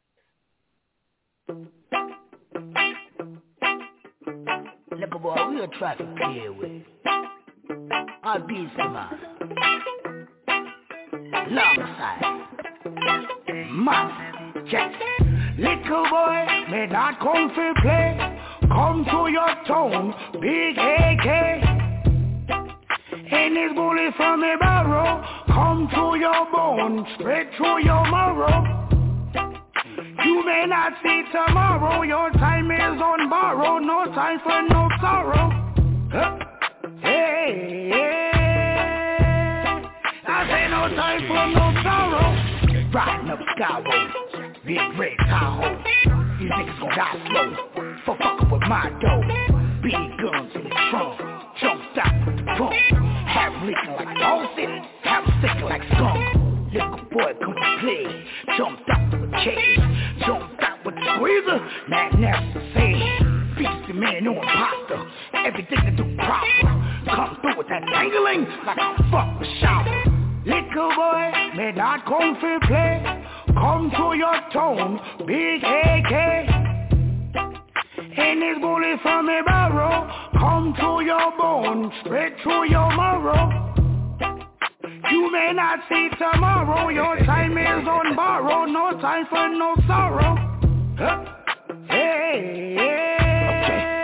Little boy, we a to play with. Our beast man. Alongside. Massive Jackson. Little boy, may not come for play. Come to your town, big AK. And this bullet from a barrel, come to your bone, spread through your marrow. You may not see tomorrow, your time is on borrow, no time for no sorrow. Huh? Hey, hey, I say no time for no sorrow. Riding up Skyway, big red Tahoe. These niggas gon' die slow, for fucking with my dough. Big guns in the trunk, jumped out with the pump. 'em leaking like have 'em sticking like skunk. Little boy come to play, jumped squeezer, not necessary. Beats the man, no imposter, everything to do proper. Come through with that tangling like a fuck with shower. Little boy, may not come for play, come to your town, big AK. And this bullet from a barrel, come to your bone, straight through your marrow. You may not see tomorrow, your time is on borrow, no time for no sorrow. Hey, hey,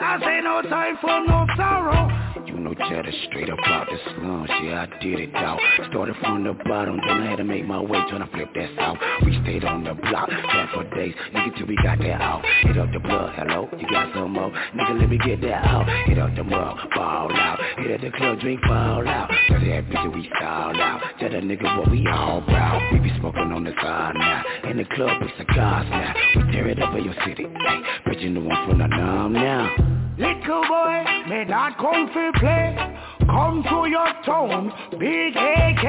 I say no time for no sorrow. You know Cheddar straight up out the slums, yeah I did it out. Started from the bottom, then I had to make my way trying to flip that south We stayed on the block, chat for days, nigga till we got that out. Hit up the plug, hello, you got some more? Nigga let me get that out. Hit up the mug, ball out. Hit up the club, drink, fall out. Cause that bitch we style out. Tell that nigga what we all proud We be smoking on the side now. In the club with cigars now. We tear it up in your city, hey But you know I'm from the numb now Little boy, may not come for play. Come to your town, big AK.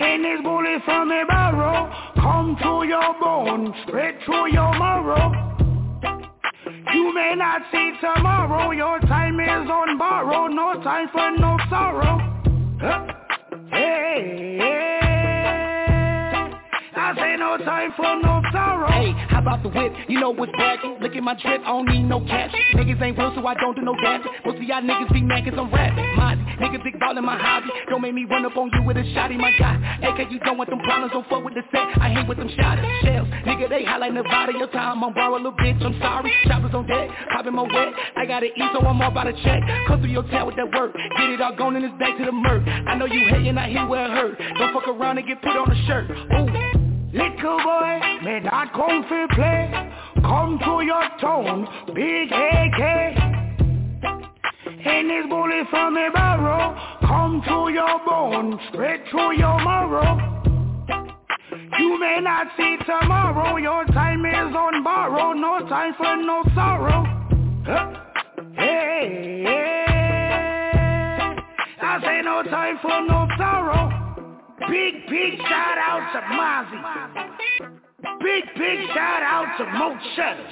And this bullet from a barrel, come to your bone, spread through your marrow. You may not see tomorrow, your time is on borrow, no time for no sorrow. Huh? Hey, hey, I say no time for no sorrow. Hey, how about the whip? You know what's bragging? Look at my drip, I don't need no cash. Niggas ain't real, so I don't do no dancing. Most of y'all niggas be mad cause I'm rapping. Mine, niggas big ballin' my hobby. Don't make me run up on you with a shotty, my guy. AK, you don't want them problems, don't fuck with the set. I hang with them shotters, shells. Nigga, they high like Nevada. Your time, I'm borrow little bitch, I'm sorry. Choppers on deck, popping my wet. I gotta eat, so I'm all about to check. Come through your town with that work. Get it all gone and it's back to the murk. I know you hating, I hear where it hurt. Don't fuck around and get put on a shirt. Ooh. Little boy, may not come for play. Come to your tone, big AK. And this bullet from a barrel, come to your bone, straight through your marrow. You may not see tomorrow, your time is on borrow, no time for no sorrow. Huh? Hey, hey, I say no time for no sorrow. Big, big shout out to Mozzie. Big, big shout out to Mo Cheddar.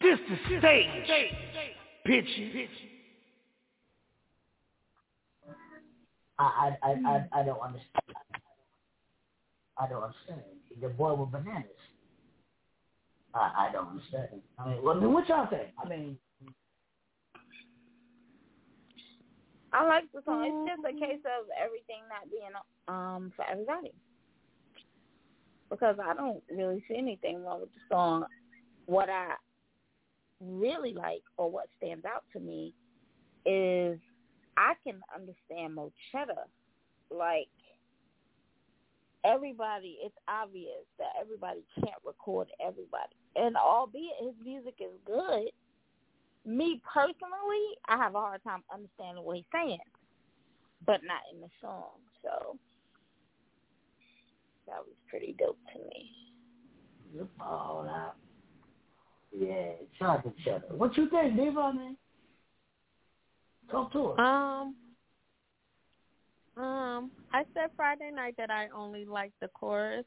This the stage. Bitches. I, I, I, I, I don't understand. I don't understand. The boy with bananas. I, I don't understand. I mean, well, I mean, what y'all think? I mean, I like the song. It's just a case of everything not being um for everybody. Because I don't really see anything wrong with the song. What I really like or what stands out to me is I can understand Mo Cheddar. Like everybody, it's obvious that everybody can't record everybody. And albeit his music is good, me personally, I have a hard time understanding what he's saying, but not in the song. So that was pretty dope to me. all out. Yeah, shout to Cheddar. What you think, Diva, man? Talk to us. Um, um, I said Friday night that I only liked the chorus.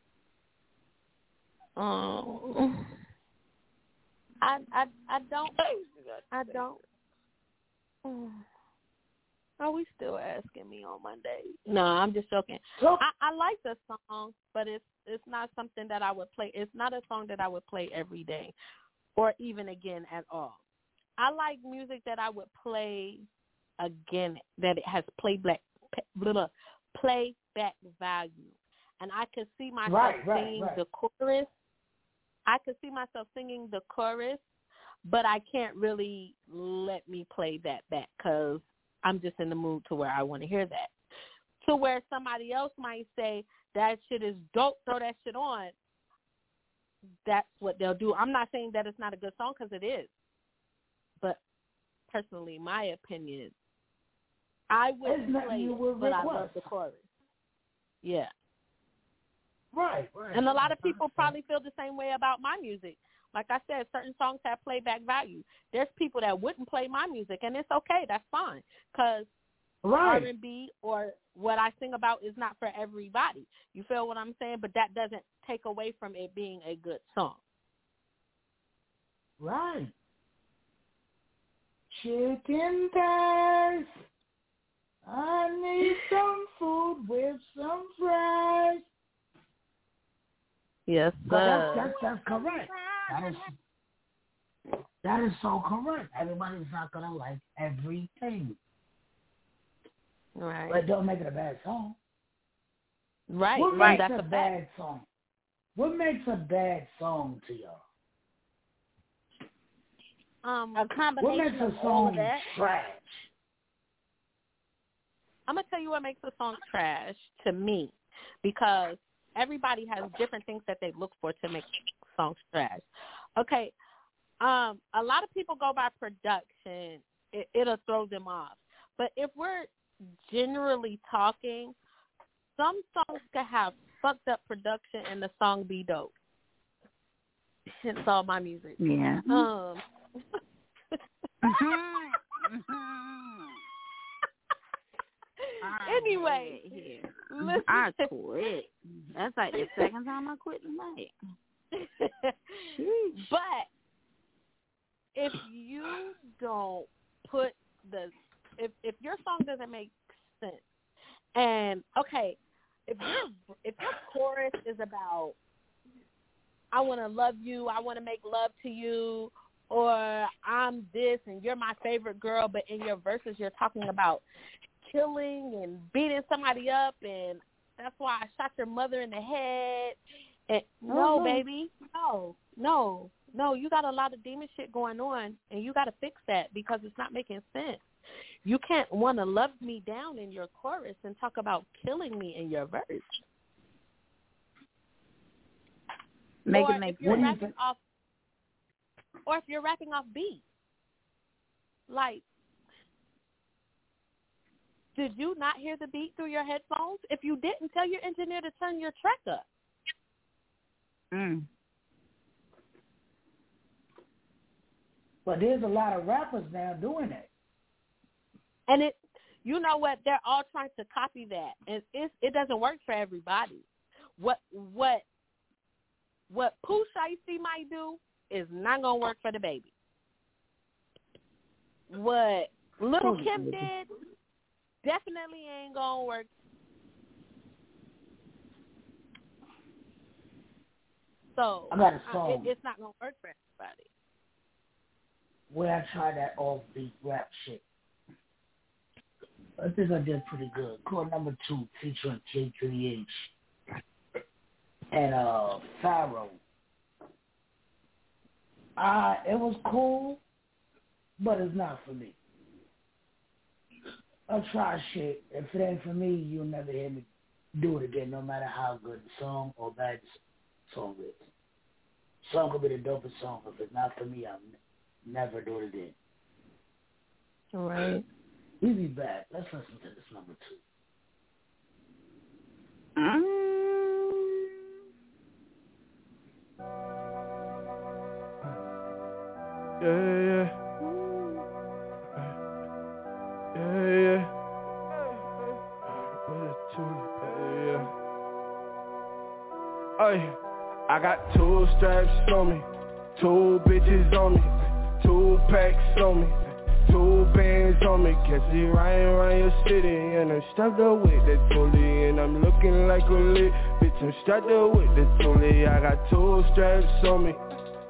Um, I I I don't I don't. Are we still asking me on Monday? No, I'm just joking. I, I like the song, but it's it's not something that I would play. It's not a song that I would play every day, or even again at all. I like music that I would play again that it has playback little playback value, and I could see myself Right, right, singing right. the chorus. I could see myself singing the chorus, but I can't really let me play that back because I'm just in the mood to where I want to hear that. To where somebody else might say that shit is dope, throw that shit on. That's what they'll do. I'm not saying that it's not a good song because it is, but personally, my opinion, I wouldn't play you it, would but I love the chorus. Yeah. Right, right. And a lot of people probably feel the same way about my music. Like I said, certain songs have playback value. There's people that wouldn't play my music, and it's okay. That's fine because Right. R&B or what I sing about is not for everybody. You feel what I'm saying? But that doesn't take away from it being a good song. Right. Chicken thighs. I need some food with some fries. Yes, But that's, that's, that's correct. That is that is so correct. Everybody's not gonna like everything, Right. but don't make it a bad song. Right. What right. makes That's a a fact. bad song? What makes a bad song to y'all? Um, a What makes a of of song trash? I'm gonna tell you what makes a song trash to me, because everybody has different things that they look for to make songs trash. Okay, um, a lot of people go by production; it, it'll throw them off. But if we're generally talking, some songs can have fucked up production and the song be dope. Hence all my music. Yeah. Um. anyway, listen. I quit. That's like the second time I quit tonight. but if you don't put the if if your song doesn't make sense and okay if your if your chorus is about I want to love you, I want to make love to you, or I'm this and you're my favorite girl, but in your verses you're talking about killing and beating somebody up and that's why I shot your mother in the head. And no, Mhm. baby, no, no, no. You got a lot of demon shit going on, and you got to fix that because it's not making sense. You can't want to love me down in your chorus and talk about killing me in your verse. Make or it make if you're sense. rapping off, or if you're rapping off beat, like, did you not hear the beat through your headphones? If you didn't, tell your engineer to turn your track up. Mm. But there's a lot of rappers now doing it. And it, you know what? They're all trying to copy that, and it it doesn't work for everybody. What what what Pooh Shiesty might do is not gonna work for the baby. What Little Kim did definitely ain't gonna work. So I got a song. it, it's not gonna work for everybody. where I tried that offbeat rap shit. I think I did pretty good. Called number two featuring K3H and uh Pharaoh. Uh it was cool, but it's not for me. I'll try shit. If it ain't for me, you'll never hear me do it again, no matter how good the song or bad the song is. Song could be the dopest song. But if it's not for me, I'll n- never do it again. Right. Easy back. Let's listen to this number two. Mm. Yeah, yeah. Yeah, I got two straps on me, two bitches on me, two packs on me, two bands on me. Catch me riding around your city, and I'm strapped up with that toolie, and I'm looking like a lit bitch. I'm strapped up with the toolie. I got two straps on me,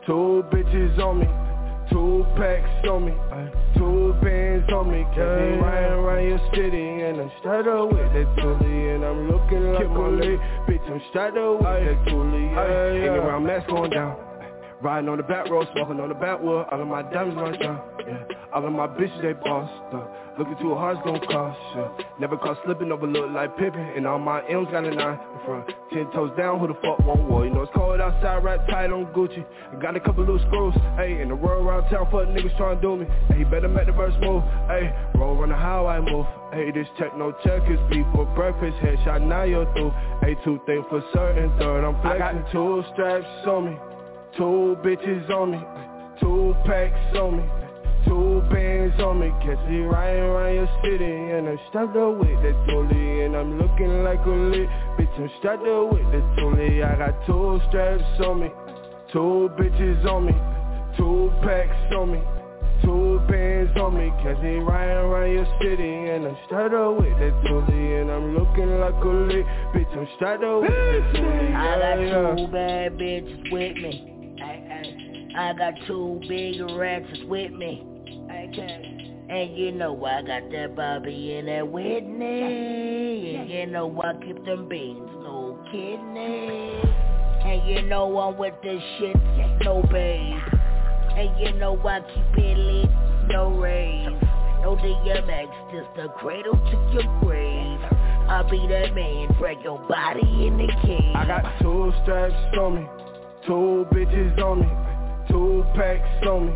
two bitches on me. Two packs on me, uh, two bands on me, catch me riding around your city And I'm strapped up with that toolie And I'm looking like a lit bitch I'm strapped up with that toolie, yeah, yeah. Hanging around mask going down Riding on the back road, smoking on the backwood. All of my diamonds run down, yeah. All of my bitches, they bossed up Looking too hard, it's gon' cost, yeah. Never caught slipping over, look like Pippin. And all my M's got a nine in front. Ten toes down, who the fuck won't war? You know it's cold outside, right tight on Gucci. I got a couple loose screws, ayy In the world around town, fuck niggas tryna do me. Ayy, better make the verse move, ayy. Roll on the how I move. Ayy, this techno checkers beef for breakfast. Headshot, now you're through. Ayy, two things for certain, third I'm flexing I got two straps on me Two bitches on me Two packs on me Two bands on me, catch me riding around your city And I'm strapped up with that toolie. And I'm looking like a lit bitch. I'm strapped up with the toolie. I got two straps on me Two bitches on me Two packs on me Two bands on me, catch me riding around your city And I'm strapped up with that toolie. And I'm looking like a lit bitch. I'm strapped up with that I got yeah, two bad bitches with me. I, got two big rats with me. And you know I got that Bobby and that Whitney. And you know I keep them beans, no kidney. And you know I'm with this shit, no babe. And you know I keep it lit, no rave. No DMX, just a cradle to your grave. I'll be that man, break your body in the cage. I got two straps on me, two bitches on me, two packs on me,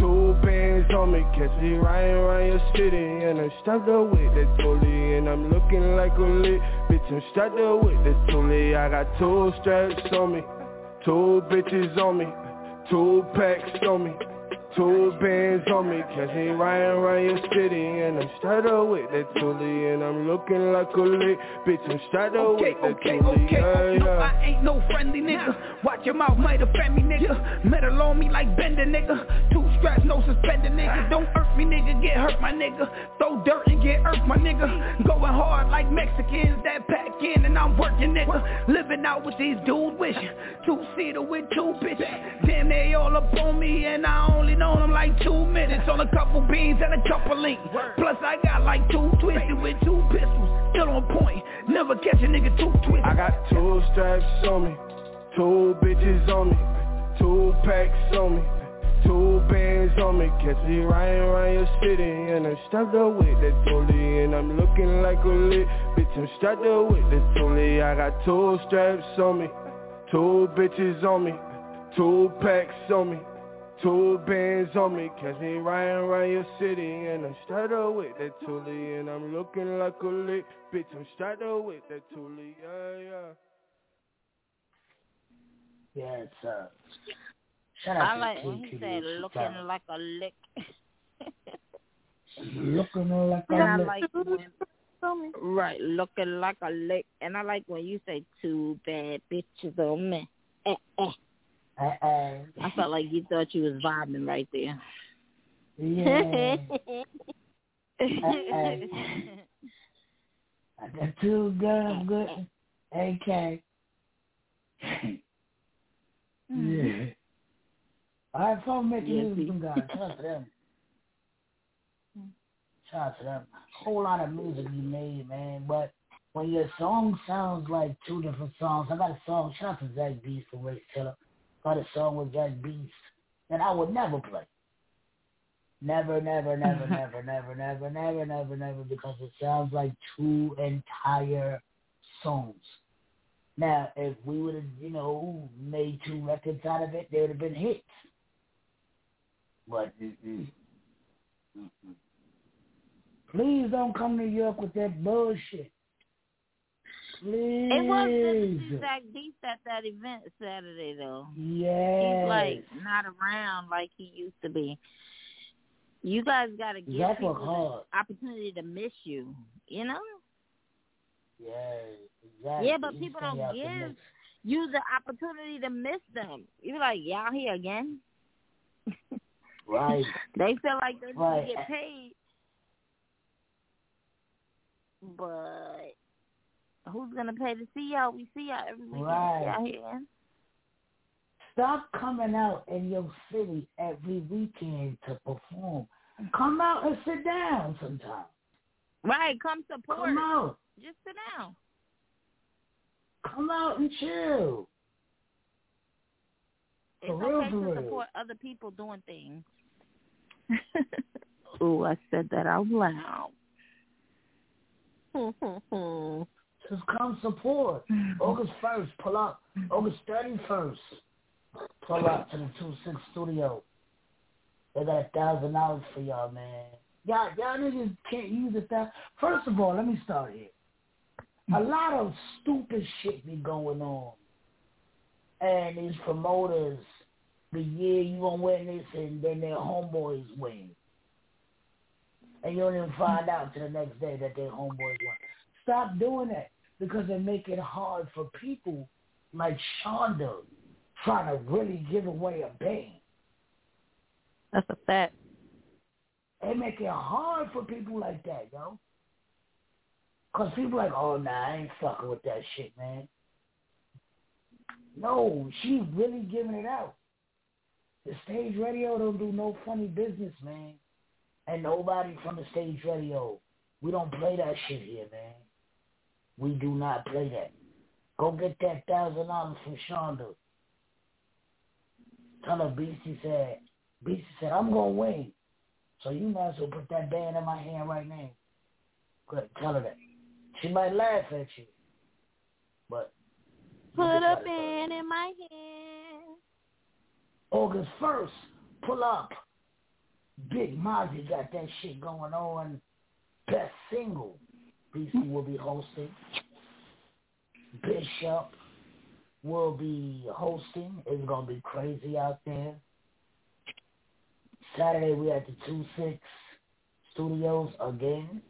two bands on me. Catch me riding around your city and I'm strapped up with that toolie and I'm looking like a lit bitch. I'm strapped up with the toolie. I got two straps on me, two bitches on me, two packs on me. Two bands on me, catch me riding around your city And I'm strapped up with that And I'm looking like a bitch I'm strapped up Okay, with that okay, toolie okay. yeah, No, yeah. I ain't no friendly nigga. Watch your mouth, might offend me, nigga. Metal on me like bender, nigga. Two straps, no suspender, nigga. Don't hurt me nigga get hurt, my nigga. Throw dirt and get hurt, my nigga. Going hard like Mexicans that pack in and I'm working, nigga. Living out with these dudes wishing. Two-seater with two bitches. Damn, they all up on me and I only known them like two minutes. On a couple beans and a couple links. Plus I got like two twisted with two pistols. Still on point. Never catch a nigga too twisted. I got two straps on me. Two bitches on me. Two packs on me. Two bands on me, catch me riding around your city And I'm strapped up with that totally And I'm looking like a lit Bitch, I'm strapped up with that totally I got two straps on me Two bitches on me Two packs on me Two bands on me, catch me riding around your city And I'm strapped up with that totally And I'm looking like a lit Bitch, I'm strapped up with that totally Yeah, yeah Yes, sir. Shout out I to like when he Kiki said looking Shout like a lick. Looking like a And I a lick. like when right, looking like a lick. And I like when you say two bad bitches on me. Eh, eh. Uh-uh. I felt like you thought you was vibing right there. Yeah. I got two guns, good AK. Mm-hmm. yeah. All right, folks making Yes, music, guys. Shout out to them. Shout out to them. Whole lot of music you made, man. But when your song sounds like two different songs, I got a song. Shout out to Zach Beast and Ray Taylor. A song with Zach Beast that I would never play. Never, never, never, never, never, never, never, never, never, because it sounds like two entire songs. Now, if we would have, you know, made two records out of it, they would have been hits. But mm-mm. Mm-mm. please don't come to New York with that bullshit. Please. It was see Zach Beast at that event Saturday though. Yeah. He's like not around like he used to be. You guys got to give Zach people the opportunity to miss you. You know? Yeah, exactly. Yeah, but He's people don't give you the opportunity to miss them. You be like, y'all here again? Right. They feel like they need Right. to get paid, but who's gonna pay to see y'all? We see y'all every weekend. Right. Y'all here? Stop coming out in your city every weekend to perform. Come out and sit down sometime. Right, come support. Come out. Just sit down. Come out and chill. It's For okay for to real. support other people doing things. oh, I said that out loud. Just come support. Mm-hmm. August 1st, pull up. Mm-hmm. August 31st, pull up to the 2-6 studio. They got a thousand dollars for y'all, man. Y'all, y'all niggas can't use it that. First of all, let me start here. A mm-hmm. lot of stupid shit be going on. And these promoters, the year you gonna win this and then their homeboys win. And you don't even find out till the next day that their homeboys won. Stop doing that because they make it hard for people like Shonda trying to really give away a bang. That's a fact. They make it hard for people like that, yo. Cause people like, oh nah, I ain't fucking with that shit, man. No, she really giving it out. The stage radio don't do no funny business, man. And nobody from the stage radio, we don't play that shit here, man. We do not play that. Go get that thousand dollars from Shonda. Tell her Beastie said, Beastie said, I'm gonna win. So you might as well put that band in my hand right now. Good, tell her that. She might laugh at you. But Put a band in my hand. August 1st, pull up. Big Mozzie got that shit going on. Best single. BC will be hosting. Bishop will be hosting. It's going to be crazy out there. Saturday, we at the 2-6 studios again.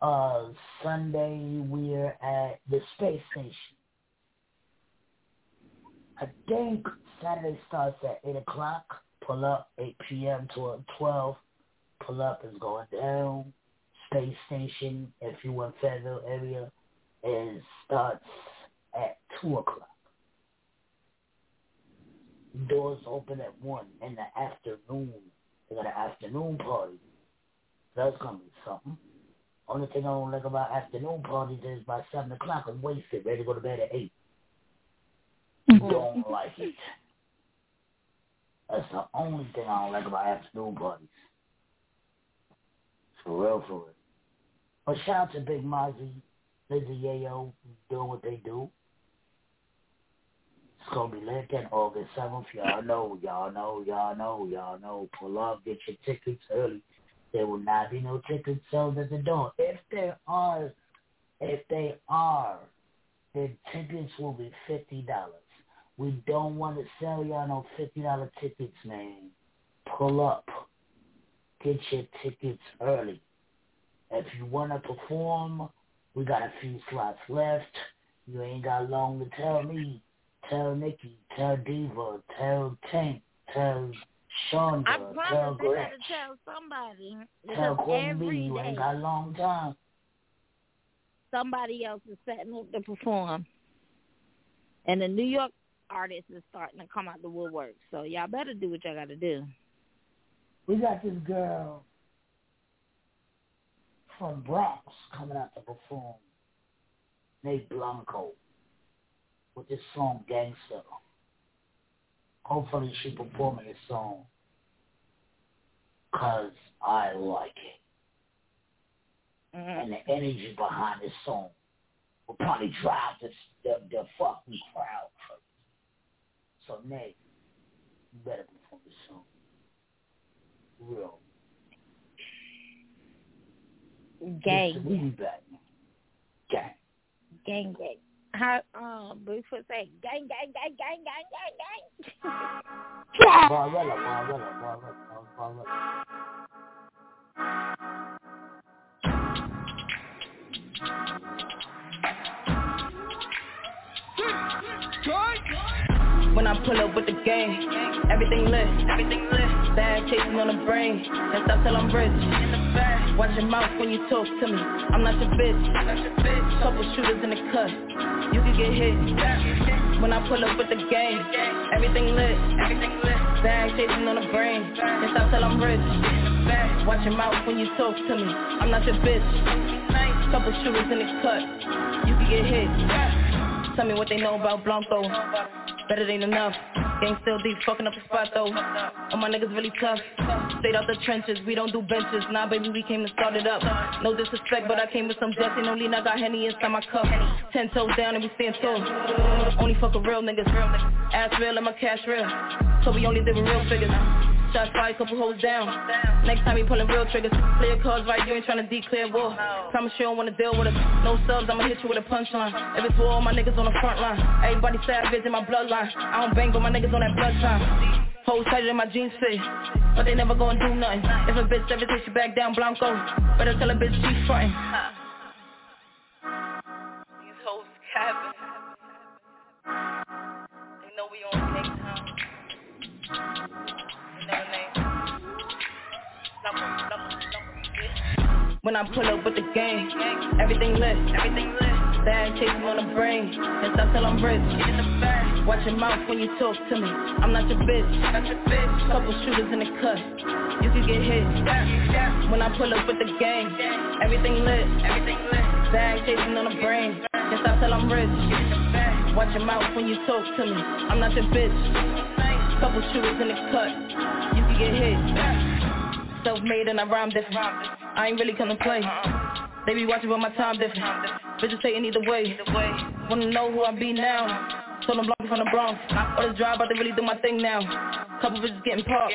Uh, Sunday, we're at the Space Station. I think Saturday starts at 8 o'clock. Pull up 8 p.m. to 12. pull up. is going down. Space Station, if you in Fayetteville area, it starts at 2 o'clock. Doors open at 1 in the afternoon. They got an afternoon party. That's going to be something. Only thing I don't like about afternoon parties is by 7 o'clock I'm wasted, ready to go to bed at 8. Mm-hmm. Don't like it. That's the only thing I don't like about afternoon parties. For real, for real. But shout out to Big Mozzie, Lizzie Yayo, doing what they do. It's gonna be lit on August seventh. Y'all know, y'all know, y'all know, y'all know. Pull up, get your tickets early. There will not be no tickets sold at the door. If there are, if they are, the tickets will be fifty dollars. We don't want to sell y'all no fifty dollar tickets, man. Pull up, get your tickets early. If you want to perform, we got a few slots left. You ain't got long to tell me. Tell Nikki, tell Diva, tell Tank, tell Shonda, I promise tell they Gretch. gotta tell somebody. Tell Queen you ain't got a long time. somebody else is setting up to perform. And the New York artist is starting to come out the woodwork. So y'all better do what y'all gotta do. We got this girl from Bronx coming out to perform. Nate Blanco with this song Gangster. Hopefully she performing this song because I like it. Mm-hmm. And the energy behind this song will probably drive this, the, the fucking crowd crazy. So Nate, you better perform this song. Real. Gang. Gang. Gang gang. How um Bigfoot say gang gang gang gang gang gang gang Barella, Barella. When I pull up with the gang, everything lit, everything lit. Bag chasing on the brain, and stop till I'm rich. Watch your mouth when you talk to me. I'm not your bitch. Couple shooters in the cut, you can get hit. When I pull up with the gang, everything lit, everything lit. Bag chasing on the brain, and stop till I'm rich. Watch your mouth when you talk to me. I'm not your bitch. Couple shooters in the cut, you can get hit. Tell me what they know about Blanco. Better than enough. Gang still deep, fucking up the spot though. All my niggas really tough. Stayed out the trenches, we don't do benches. Nah, baby, we came to start it up. No disrespect, but I came with some dusty. No lean, I got Henny inside my cup. Ten toes down and we stand tall. Only fuck with real niggas. Ass real and my cash real. So we only live real figures. Shots fired, couple hoes down. Next time we pulling real triggers. Play your cards right, you ain't tryna declare war. Promise you don't wanna deal with us. No subs, I'ma hit you with a punchline. If it's war, my niggas on the front line. Everybody savage in my bloodline. I don't bang, but my niggas on that blood time. Hoes tighter than my jeans fit. But they never gonna do nothing. If a bitch ever takes you back down, Blanco. Better tell a bitch she's frontin'. These hoes capping. They know we on next time. They know the name. When I pull up with the gang, everything lit, everything lit. Chasing on the brain, and stop till I'm rich. Watch your mouth when you talk to me. I'm not your bitch. Couple shooters in the cut, you can get hit. When I pull up with the gang, everything lit. Bag chasing on the brain, and stop till I'm rich. Watch your mouth when you talk to me. I'm not your bitch. Couple shooters in the cut, you can get hit. Self-made and I rhyme different. I ain't really come to play. They be watching but my time different. Bitches taking either way. Wanna know who I be now? Told them block from the Bronx. All this drive, but they really do my thing now. Couple bitches getting popped.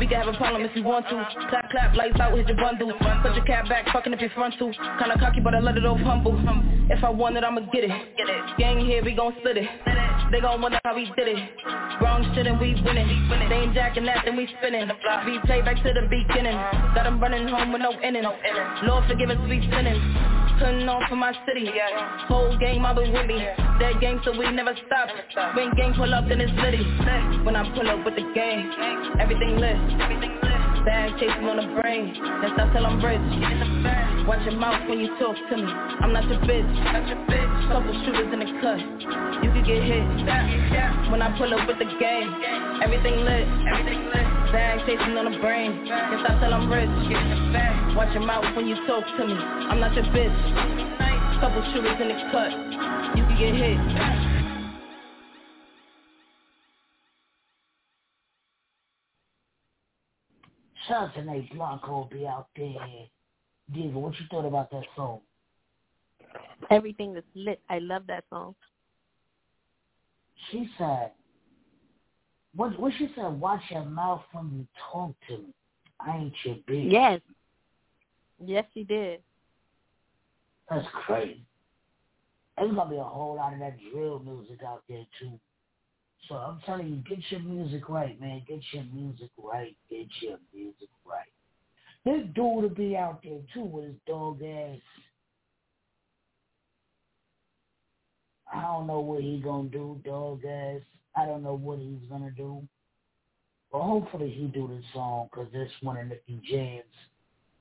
We can have a problem if you want to. Clap, clap, lights out, hit your bundle. Put your cap back, fucking if you're frontal. Kinda cocky, but I let it off humble. If I want it, I'ma get it. Gang here, we gon' split it. They gon' wonder how we did it. Wrong shit and we winning. They ain't jacking that, then we spinning. We play back to the beginning. Got 'em running home with no inning. Lord forgive us, we sinning. Putting on for my city. Whole game, I've been with me. That gang, so we never stop. When gang pull up, then it's litty. When I pull up with the gang, everything lit. Bag chasing on the brain. Then stop till I'm rich. Watch your mouth when you talk to me. I'm not your bitch. Couple shooters in the cut. You could get hit. When I pull up with the gang, everything lit. Bag chasing on the brain. Then stop till I'm rich. Watch your mouth when you talk to me. I'm not your bitch. Couple shooters in the cut. You could get hit. To Nate Blanco be out there. Diva, what you thought about that song? Everything is lit. I love that song. She said, what, what she said, watch your mouth when you talk to me. I ain't your bitch. Yes. Yes, she did. That's crazy. There's going to be a whole lot of that drill music out there, too. So I'm telling you, get your music right, man. Get your music right. Get your music right. This dude will be out there, too, with his dog ass. I don't know what he gonna do, dog ass. I don't know what he's gonna do. But hopefully he do this song, because this one of Nicky Jams.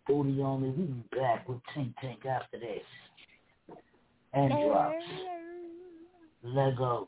Booty only. We be back with Tink Tink after this. And drops. Lego.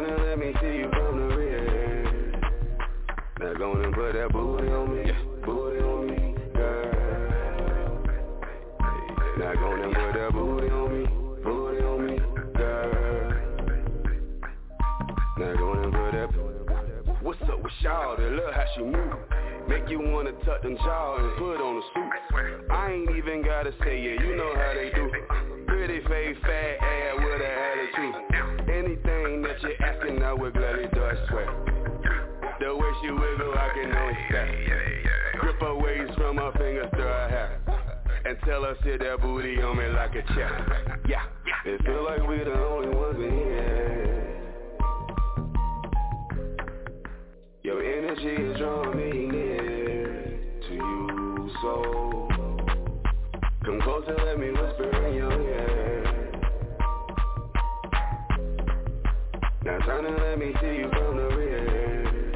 Now turn and let me see you from the rear. Now go and put that booty on me, booty on me, girl. Now go and put that booty on me, booty on me, girl. Now go and put that. What's up with y'all? They love how she move. Make you wanna tuck them jaw and put on a suit. I ain't even gotta say it, you know how they do. Pretty face, fat ass with an attitude. Anything you're asking, I would gladly do, I swear. The way she wiggle, I can only stare. Grip her waist from her fingers to her hair. And tell her sit that booty on me like a chair. Yeah, it feel like we the only ones in here. Your energy is drawing me near to you, so come close and let me whisper Turn let me see you from the rear.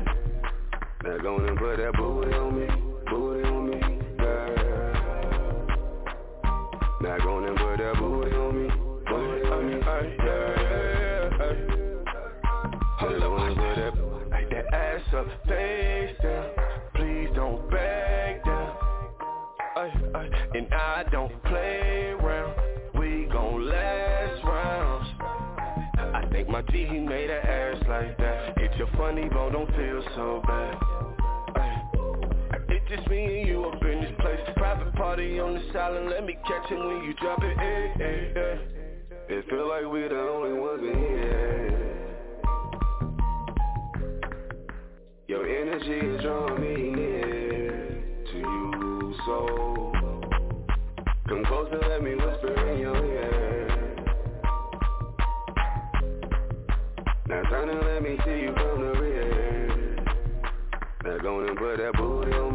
Now go and put that booty on me, booty on me, girl. Now go and put that booty on me, booty on me, yeah. Hold on, put that, like that ass up, face down. Please don't back down. And I don't my G he made an ass like that. It's your funny bone, don't feel so bad. It's just me and you up in this place. Private party on the silent, let me catch it when you drop it. Hey, hey, hey. It feel like we the only ones in here. Your energy is drawing me near to you, so come close and let me whisper in your ear. Now turn and let me see you from the rear. Now go and put that booty on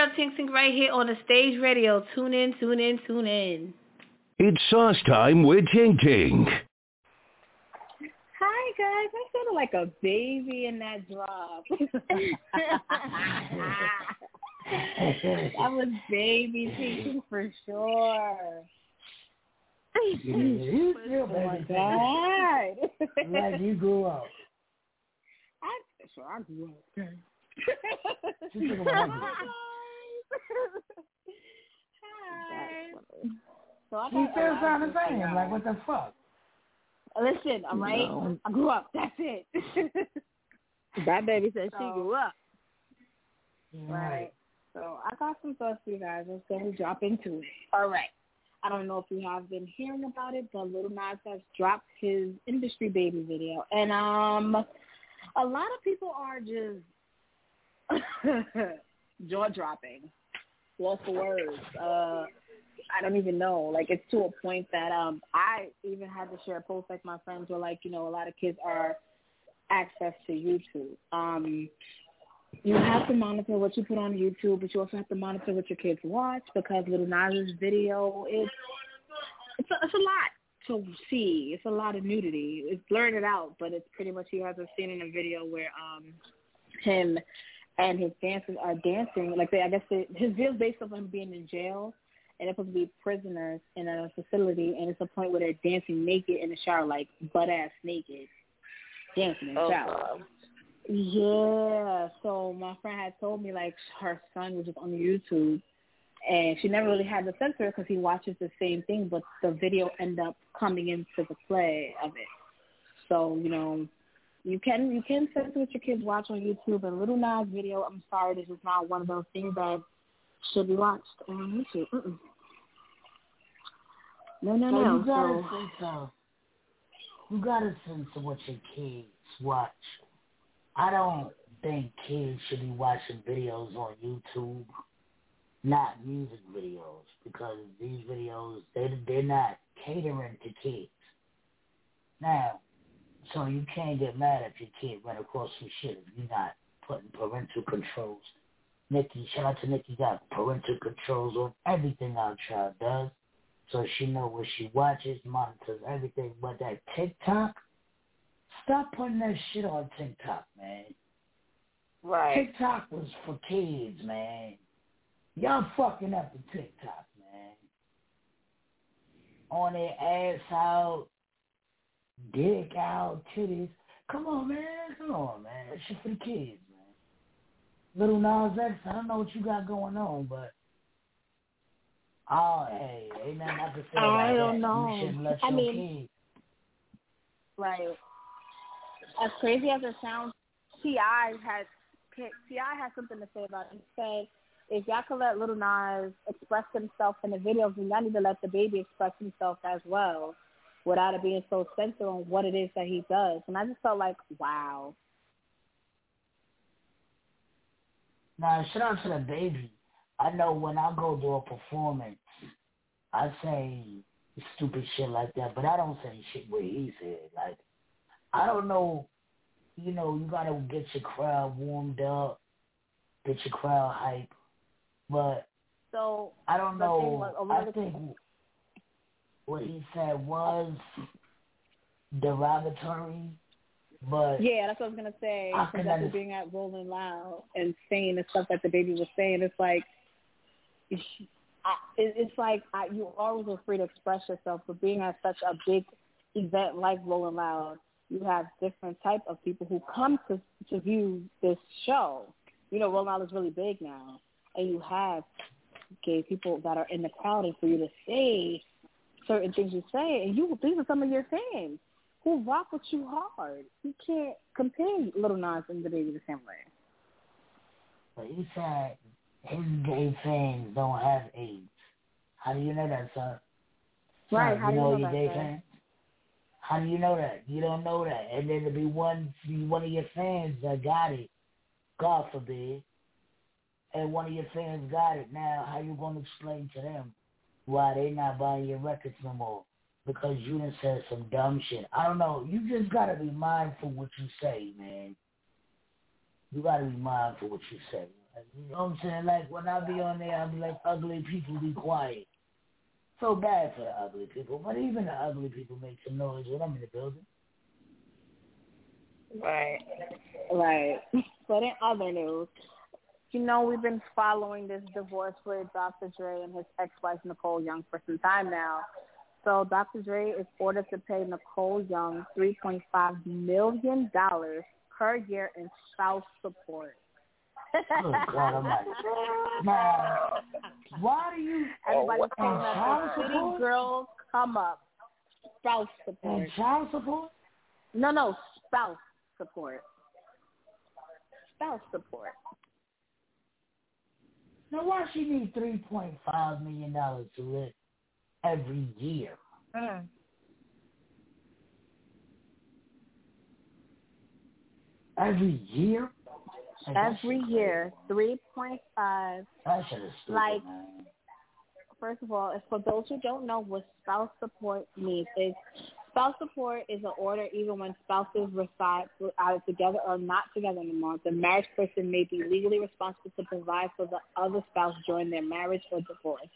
girl Tink Tink right here on the stage radio. Tune in, tune in, tune in. It's sauce time with Tink Tink. Hi guys, I sounded like a baby in that drop. that was baby teaching for sure. You still oh my like you grew up. I sure I grew up. Okay. She took a while. Hi. So I He got a still lot sound of the same. things Like what the fuck? Listen, all right. No. I grew up. That's it. That baby said she grew up. Right. So I got some thoughts for you guys. Let's go and drop into it. All right. I don't know if you have been hearing about it, but Little Nas has dropped his industry baby video, and um, a lot of people are just jaw dropping, lost words. Uh, I don't even know. Like it's to a point that um, I even had to share a post. Like my friends were like, you know, a lot of kids are access to YouTube. Um, you have to monitor what you put on YouTube, but you also have to monitor what your kids watch because Little Nas's video is it's a, it's a lot to see. It's a lot of nudity. It's blurred it out, but it's pretty much he has a scene in a video where um him and his dancers are dancing. Like they, I guess they, his video's based off him being in jail, and they're supposed to be prisoners in a facility, and it's a point where they're dancing naked in the shower, like butt ass naked, dancing in the Oh, shower. Yeah. So my friend had told me like her son was just on YouTube, and she never really had to censor it because he watches the same thing, but the video end up coming into the play of it. So you know, you can you can censor what your kids watch on YouTube. And Little Nas video, I'm sorry, this is not one of those things that should be watched on YouTube. Mm-mm. No, no, So no. you gotta So- censor. You gotta censor what your kids watch. I don't think kids should be watching videos on YouTube, not music videos, because these videos they they're not catering to kids. Now, so you can't get mad if your kid run across some shit if you're not putting parental controls. Nikki, shout out to Nikki, got parental controls on everything our child does so she know what she watches, monitors everything. But that TikTok, stop putting that shit on TikTok, man. Right. TikTok was for kids, man. Y'all fucking up the TikTok, man. On their ass out, dick out, titties. Come on, man. Come on, man. That shit for the kids, man. Little Nas X, I don't know what you got going on, but oh, hey, ain't nothing I can say oh, about I that. don't know. You shouldn't let I your mean- kids. Right. As crazy as it sounds, T.I. has T.I. has something to say about it. He said, "If y'all could let Little Nas express himself in the videos, then y'all need to let the baby express himself as well, without it being so censored on what it is that he does." And I just felt like, wow. Now, shout out to the baby. I know when I go do a performance, I say stupid shit like that, but I don't say shit where he said. Like, I don't know, you know, you gotta get your crowd warmed up, get your crowd hype, but So I don't know. was, a lot I think what he said was derogatory, but Yeah, that's what I was gonna say. Since after being at Rolling Loud and saying the stuff that the baby was saying, it's like, I, it's like I, you always are free to express yourself. But being at such a big event like Rolling Loud, you have different type of people who come to to view this show. You know, Rolling Loud is really big now, and you have gay people that are in the crowd, and for you to say certain things you say, and you these are some of your fans who rock with you hard. You can't compare Little Nas and DaBaby the same way. But he said his gay fans don't have AIDS. How do you know that, sir? Right, how do you know know your that, gay fans? How do you know that? You don't know that. And then to be one one of your fans that got it, God forbid, and one of your fans got it. Now, how you gonna explain to them why they not buying your records no more? Because you done said some dumb shit. I don't know. You just gotta be mindful what you say, man. You gotta be mindful what you say. You know what I'm saying? Like when I be on there, I be like, ugly people be quiet. So bad for the ugly people, but even the ugly people make some noise when I'm in the building. Right. Right. But in other news, you know, we've been following this divorce with Dr. Dre and his ex-wife Nicole Young for some time now. So Dr. Dre is ordered to pay Nicole Young $3.5 million per year in spouse support. Good God Almighty. Now, why do you? Everybody's oh, and saying that the city girls come up. Spouse support. And child support? No, no, spouse support. Spouse support. Now, why she need three point five million dollars to live every year? Mm. Every year? Like, Every year, three point five. That shit Like, man. first of all, for those who don't know what spouse support means, is spouse support is an order even when spouses reside either together or not together anymore. The marriage person may be legally responsible to provide for the other spouse during their marriage or divorce.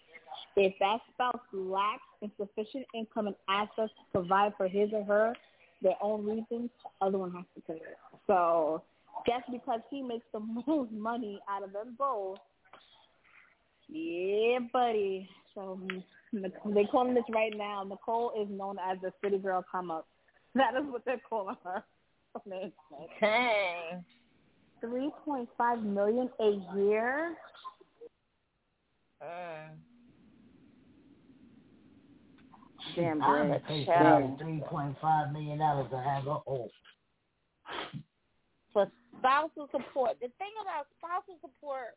If that spouse lacks insufficient income and assets to provide for his or her their own reasons, the other one has to pay it. So guess because he makes the most money out of them both, yeah, buddy. So they calling this right now. Nicole is known as the city girl come up. That is what they're calling her. Dang. Three point five million a year. Mm. Damn, I'm gonna pay Child. three point five million dollars to have a home. For spousal support. The thing about spousal support,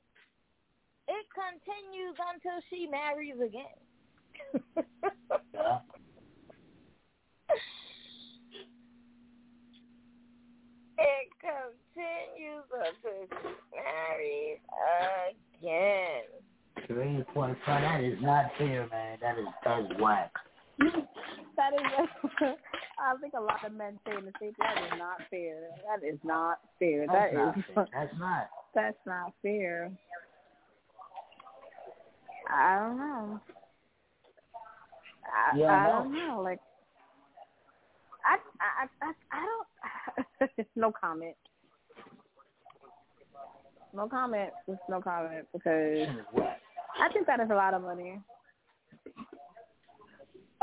it continues until she marries again. Yeah. It continues until she marries again. Three point five. That is not fair, man. That is that's whack. that is I think a lot of men say the state. That is not fair. That is not fair. That's That not is fair. That's not. that's not fair. I don't know. I, Yeah, I I don't know. Like, I, I, I, I don't. no comment. No comment. Just no comment because I think that is a lot of money.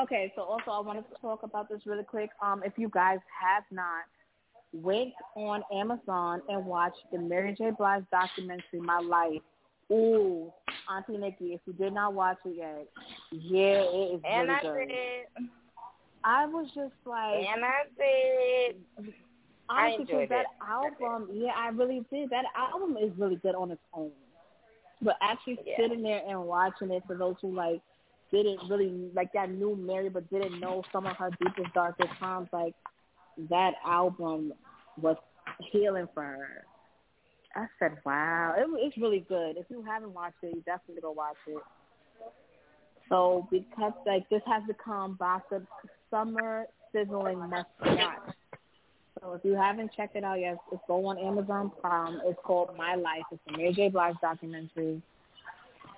Okay, so also I wanted to talk about this really quick. Um, if you guys have not went on Amazon and watched the Mary J. Blige documentary, My Life. Ooh, Auntie Nikki, if you did not watch it yet, yeah, it is And really I good. did. I was just like, And I did. I honestly, enjoyed that it. album, yeah, I really did. That album is really good on its own. But actually Yeah. sitting there and watching it for those who like didn't really like that knew Mary but didn't know some of her deepest darkest times, like that album was healing for her. I said, wow, it, it's really good. If you haven't watched it, you definitely go watch it. So because like this has become Gossip's summer sizzling must watch. So if you haven't checked it out yet, just go on Amazon Prime. It's called My Life. It's a Mary J. Blige documentary.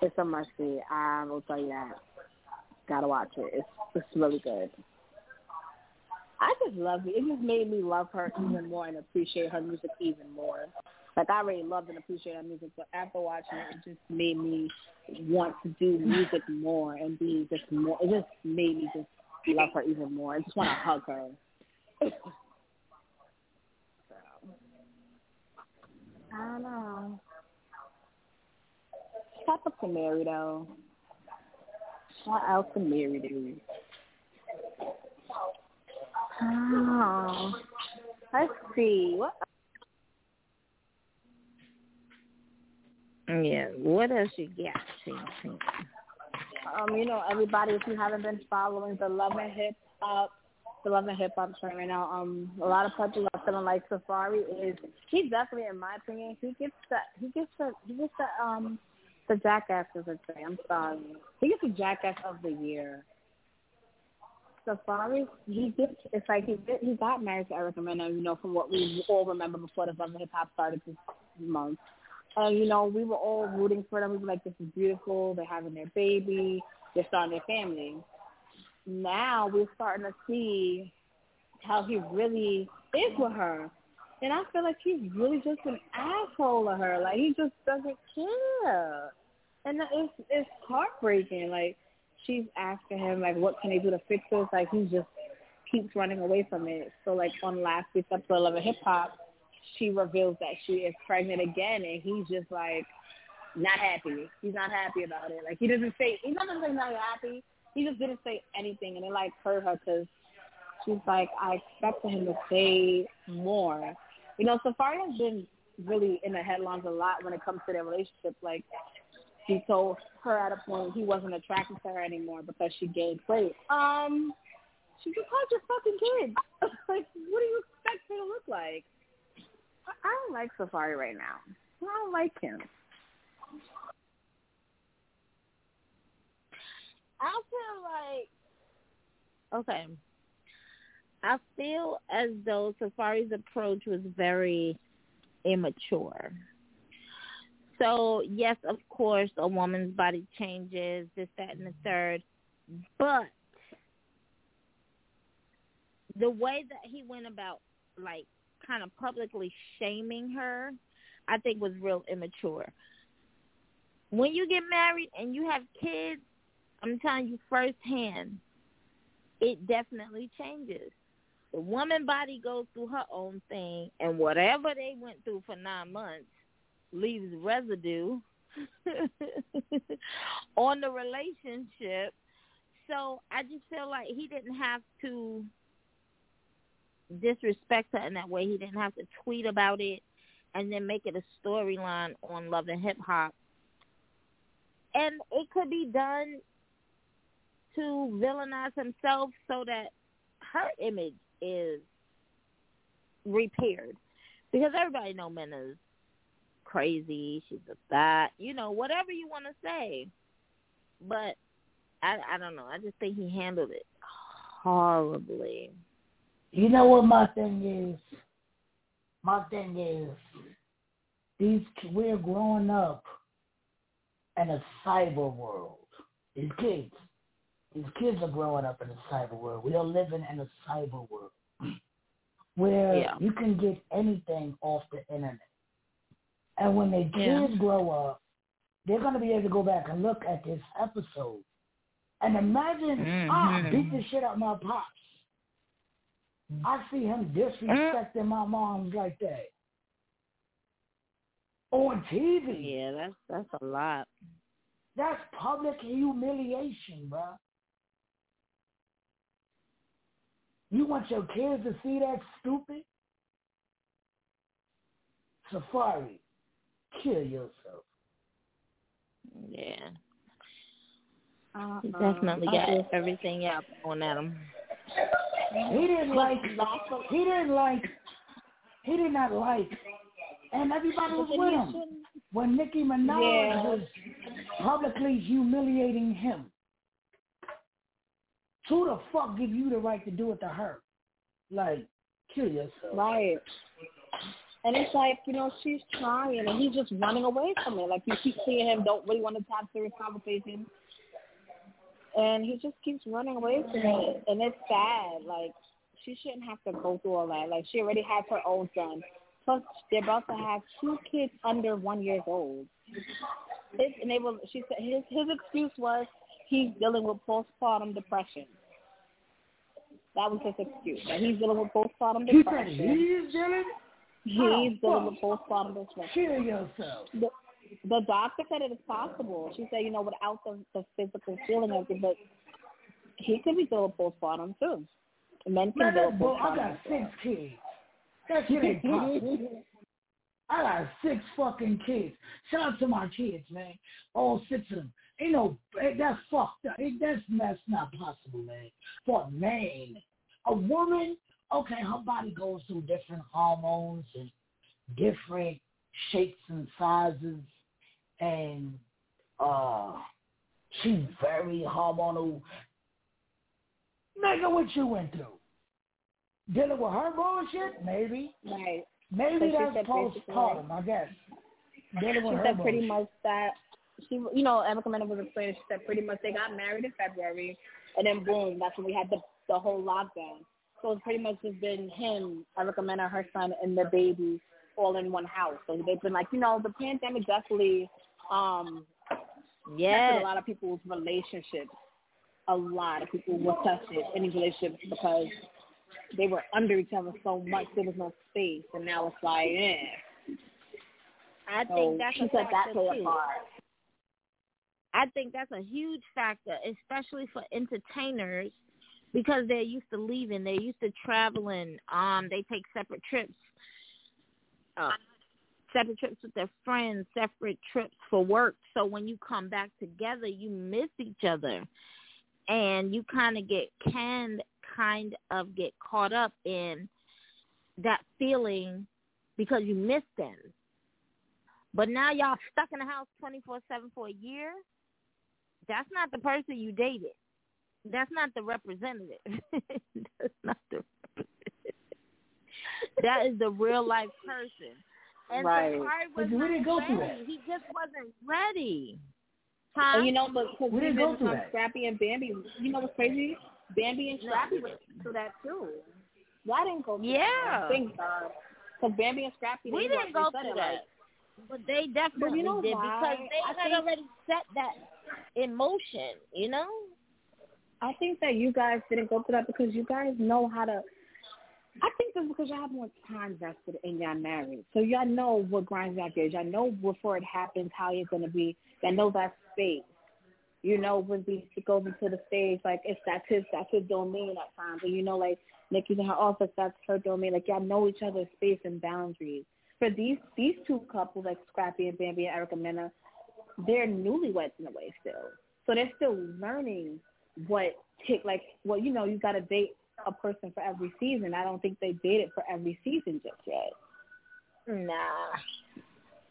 It's a must see. I will tell you that. Gotta watch it. It's it's really good. I just love it. It just made me love her even more and appreciate her music even more. Like I already loved and appreciated her music, but after watching it, it just made me want to do music more and be just more. It just made me just love her even more. I just want to hug her. So, I don't know. Shout out to Mary though. Shout out to Mary dude. Oh, let's see. What Yeah. What else you got, um, you know, everybody, if you haven't been following the Love and Hip Hop, the Love and Hip Hop trend right now, um, a lot of people are feeling like Safaree is. He's definitely, in my opinion, he gets the he gets the he gets the um the jackass of the day. I'm sorry, he gets the jackass of the year. Safaree, he gets it's like he he got married to Erica Mena, you know, from what we all remember before the Love and Hip Hop started this month. And you know, we were all rooting for them. We were like, "This is beautiful. They're having their baby. They're starting their family." Now we're starting to see how he really is with her. And I feel like he's really just an asshole to her. Like he just doesn't care. And it's it's heartbreaking. Like she's asking him like what can they do to fix this? Like he just keeps running away from it. So like on last week's episode of Hip Hop, she reveals that she is pregnant again and he's just like not happy. He's not happy about it. Like he doesn't say he doesn't say not happy. He just didn't say anything, and it like hurt her because she's like I expected him to say more. You know, Safaree has been really in the headlines a lot when it comes to their relationship. Like he told her at a point he wasn't attracted to her anymore because she gained weight. Um, she just had your fucking kids. like, what do you expect her to look like? I, don't like Safaree right now. I don't like him. I feel like okay. I feel as though Safaree's approach was very immature. So yes, of course, a woman's body changes, this, that, and the third, but the way that he went about, like, kind of publicly shaming her, I think was real immature. When you get married and you have kids, I'm telling you firsthand, it definitely changes. The woman body goes through her own thing, and whatever they went through for nine months leaves residue on the relationship. So I just feel like he didn't have to disrespect her in that way. He didn't have to tweet about it and then make it a storyline on Love and Hip Hop. And it could be done to villainize himself so that her image is repaired. Because everybody know Mena's crazy, she's a that, you know, whatever you want to say. But I I don't know. I just think he handled it horribly. You know what my thing is? My thing is these we're growing up in a cyber world. These kids these kids are growing up in a cyber world. We are living in a cyber world where yeah. you can get anything off the internet. And when the kids Yeah. grow up, they're going to be able to go back and look at this episode. And imagine, ah, Mhm. beat the shit out of my pops. I see him disrespecting my moms like that. On TV. Yeah, that's that's a lot. That's public humiliation, bro. You want your kids to see that stupid? Safaree, kill yourself. Yeah. Uh, He definitely got uh, everything out going at him. He didn't like. He didn't like. He did not like. And everybody was with him when Nicki Minaj Yeah. was publicly humiliating him. Who the fuck give you the right to do it to her? Like, kill yourself. Right. And it's like, you know, she's trying and he's just running away from it. Like you keep seeing him don't really want to have serious conversations. And he just keeps running away from it. And it's sad. Like she shouldn't have to go through all that. Like she already has her own son. Plus they're about to have two kids under one years old. And they were, she said his his excuse was he's dealing with postpartum depression. That was his excuse. That he's dealing with postpartum He said depression. he's dealing. He's Oh, dealing fuck. with postpartum depression. Kill yourself. The, the doctor said it is possible. She said, you know, without the, the physical feeling of it, but he could be dealing with postpartum too. Men can Man, boy, I got six kids. That shit ain't possible. I got six fucking kids. Shout out to my kids, man. All six of them. Ain't no, eh, that's fucked up. That's that's not possible, man. For a man, a woman, okay, her body goes through different hormones and different shapes and sizes, and uh, she's very hormonal. Nigga, what you went through? Dealing with her bullshit? Maybe. Right. Maybe So that's postpartum, I guess. Dealing She her said pretty bullshit. much that she, you know, Erica Mena was explaining. She said pretty much they got married in February, and then boom, that's when we had the the whole lockdown. So it's pretty much just been him, Erica Mena, her son, and the baby all in one house. So they've been like, you know, the pandemic definitely um Yes. a lot of people's relationships. A lot of people were tested in these relationships because they were under each other so much there was no space and now it's like, eh. I So think that's a said that factor too. I think that's a huge factor, especially for entertainers, because they're used to leaving, they're used to traveling. Um, they take separate trips, uh, separate trips with their friends, separate trips for work. So when you come back together, you miss each other, and you kind of get can kind of get caught up in that feeling because you miss them. But now y'all stuck in the house twenty four seven for a year. That's not the person you dated. That's not the representative. That's not the. That is the real life person. And Right. Safaree But was we didn't go through ready. that. He just wasn't ready. Huh? And you know, but because We didn't go through that. Scrappy and Bambi, you know what's crazy? Bambi and Scrappy went through that too. Well, I didn't go through Yeah. that. Thank God. Uh, because Bambi and Scrappy, We didn't go through that. like, But they definitely know did why? because they I had already set that in motion, you know? I think that you guys didn't go through that because you guys know how to. I think that's because y'all have more time vested in y'all married, so y'all know what grinds y'all gears. Y'all know before it happens how you're gonna be. Y'all know that space. You know when we goes into the stage, like if that's his, that's his domain at times, and you know like Nikki's in her office, that's her domain. Like y'all know each other's space and boundaries. For these these two couples, like Scrappy and Bambi and Erica Mena, they're newlyweds in a way still. So they're still learning what tick like well, you know, you gotta date a person for every season. I don't think they dated for every season just yet. Nah.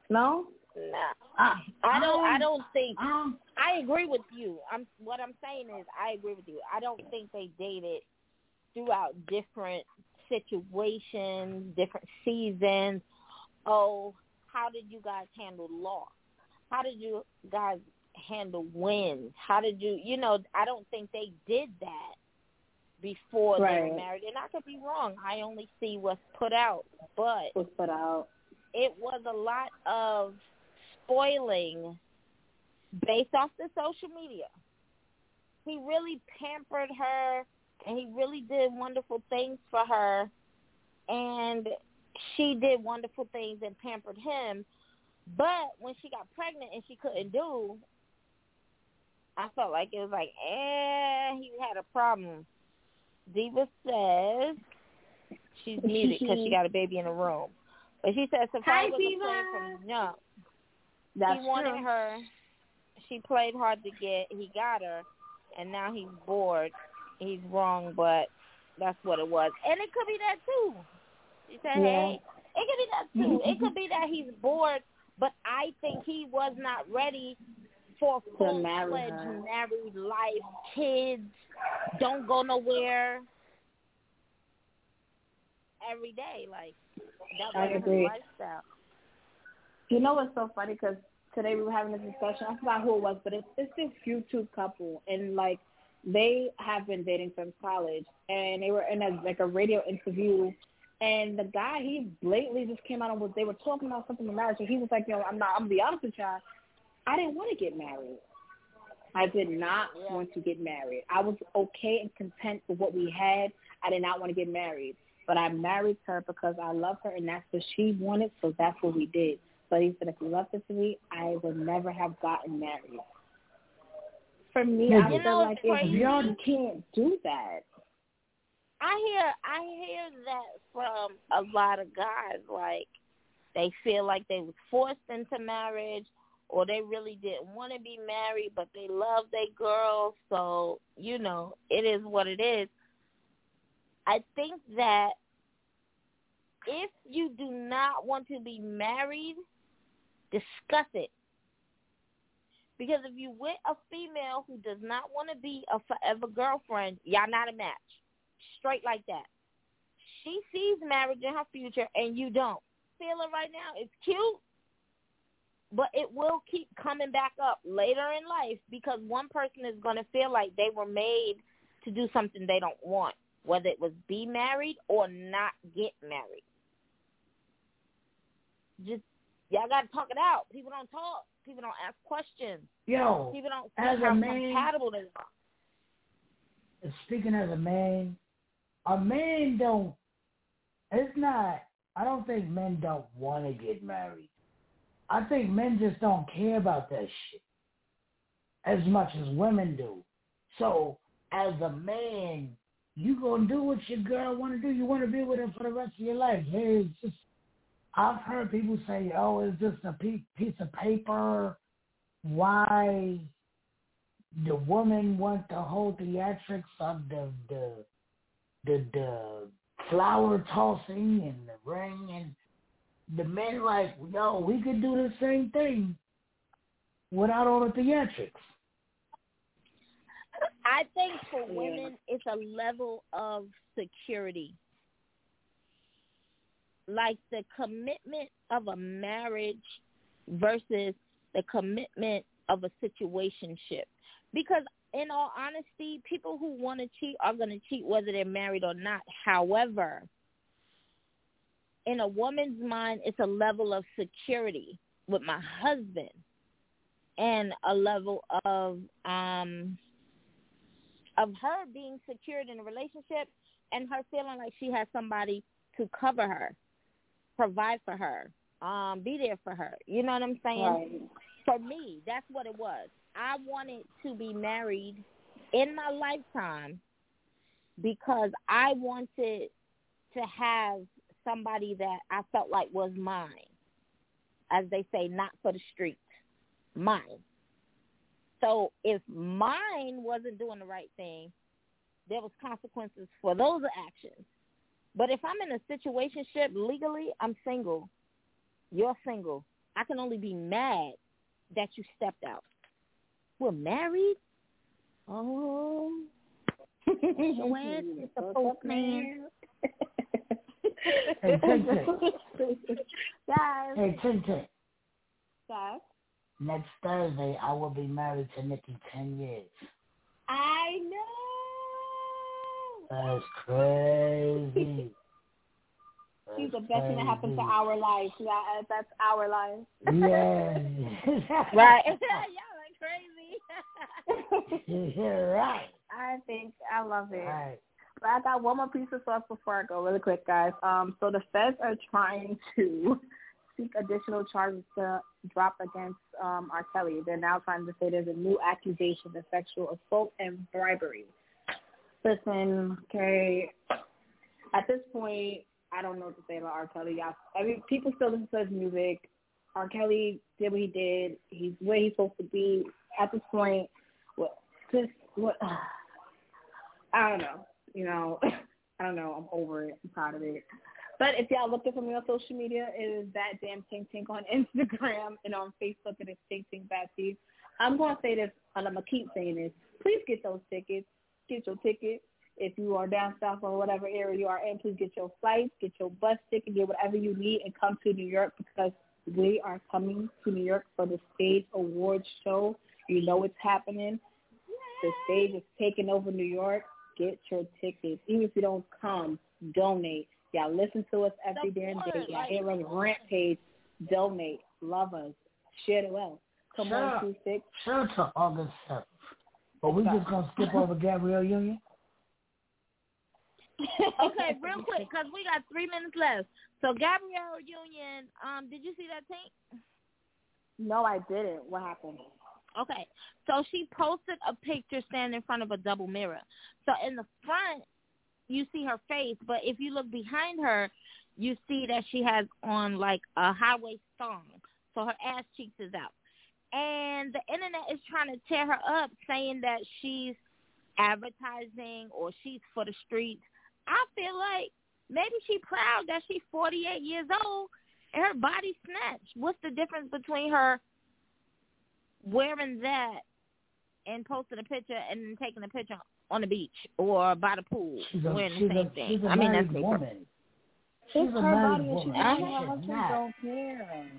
No? Nah. Ah, I don't I um, don't think I agree with you. I'm what I'm saying is I agree with you. I don't think they dated throughout different situations, different seasons. Oh, how did you guys handle loss? How did you guys handle wins? How did you you know, I don't think they did that before they were married. And I could be wrong. I only see what's put out. But what's put out. It was a lot of spoiling based off the social media. He really pampered her and he really did wonderful things for her and she did wonderful things and pampered him. But when she got pregnant and she couldn't do, I felt like it was like, eh, he had a problem. Diva says she's muted because she got a baby in the room. But she said Hi, Safaree was a Diva. plan from jump. That's he wanted true. her. She played hard to get. He got her, and now he's bored. He's wrong, but that's what it was. And it could be that too. She said, Yeah. "Hey, it could be that too. it could be that he's bored, but I think he was not ready for full marry fledged her. married life, kids, don't go nowhere every day. Like that I wasn't agree. lifestyle. You know what's so funny? Because today we were having this discussion. I forgot who it was, but it's it's this YouTube couple, and like they have been dating since college, and they were in a like a radio interview, and the guy he blatantly just came out and was they were talking about something in marriage, and he was like, "Yo, I'm not. I'm gonna be honest with y'all. I didn't want to get married. I did not want to get married. I was okay and content with what we had. I did not want to get married." But I married her because I love her and that's what she wanted, so that's what we did. But he said if you left it to me, I would never have gotten married. For me, You I feel know, like if crazy. y'all can't do that. I hear I hear that from a lot of guys. Like they feel like they was forced into marriage, or they really didn't want to be married, but they love their girl. So you know, it is what it is. I think that if you do not want to be married, discuss it. Because if you with a female who does not want to be a forever girlfriend, y'all not a match. Straight like that. She sees marriage in her future and you don't. Feel it right now. It's cute, but it will keep coming back up later in life because one person is going to feel like they were made to do something they don't want. whether it was be married or not get married. Just y'all gotta talk it out. People don't talk. People don't ask questions. Yo, People don't as a man- compatible they are. speaking as a man, a man don't. It's not. I don't think men don't want to get married. I think men just don't care about that shit as much as women do. So as a man, you gonna do what your girl want to do. You want to be with her for the rest of your life. Hey, it's just. I've heard people say, "Oh, it's just a piece of paper." Why the woman want the whole theatrics of the the the the flower tossing and the ring and the men like, yo, we could do the same thing without all the theatrics. I think for women, it's a level of security. Like the commitment of a marriage versus the commitment of a situationship. Because in all honesty, people who want to cheat are going to cheat whether they're married or not. However, in a woman's mind, it's a level of security with my husband and a level of um of her being secured in a relationship and her feeling like she has somebody to cover her, provide for her, um, be there for her. You know what I'm saying? Right. For me, that's what it was. I wanted to be married in my lifetime because I wanted to have somebody that I felt like was mine. As they say, not for the street. Mine. So if mine wasn't doing the right thing, there was consequences for those actions. But if I'm in a situationship legally, I'm single. You're single. I can only be mad that you stepped out. We're married. Oh, Joanne, it's the postman. Hey, Tin Tin. Guys. Hey, Tin Tin. Guys. Next Thursday, I will be married to Nikki 10 years. I know. That's crazy. She's the best thing that happened to our lives. Yeah, uh, that's our lives. Yeah. right. Y'all are crazy. You're right. I think I love it. Right. But I got one more piece of stuff before I go, really quick, guys. Um, so the feds are trying to seek additional charges to drop against um, R. Kelly. They're now trying to say there's a new accusation of sexual assault and bribery. Listen, okay, at this point, I don't know what to say about R. Kelly. I, I mean, people still listen to his music. R. Kelly did what he did. He's where he's supposed to be. At this point, what, just what, I don't know. You know, I don't know. I'm over it. I'm proud of it. But if y'all looking for me on social media, it is that damn Tink Tink on Instagram and on Facebook. It is Tink Tink Batsy. I'm gonna say this, and I'm gonna keep saying this. Please get those tickets. Get your ticket. If you are down south or whatever area you are in, please get your flights, get your bus ticket, get whatever you need, and come to New York because we are coming to New York for the Stage Awards show. You know it's happening. The stage is taking over New York. Get your tickets. Even if you don't come, donate. Y'all listen to us every damn day. Y'all hear us rampage. Donate. Love us. Share the wealth. Come Sure. on, two six. Sure to August 7th. But we just going to skip over Gabrielle Union? okay, real quick, because we got three minutes left. So Gabrielle Union, um, did you see that Tink? No, I didn't. What happened? Okay, so she posted a picture standing in front of a double mirror. So in the front, you see her face, but if you look behind her, you see that she has on like a high waist thong, so her ass cheeks is out. And the internet is trying to tear her up, saying that she's advertising or she's for the streets. I feel like maybe she proud that she's 48 years old and her body snatched. What's the difference between her wearing that and posting a picture and taking a picture on the beach or by the pool She's a, wearing she's the same a, thing? she's a I mean, married that's me. woman. She's It's a her married body and she woman. doesn't She should not. don't care.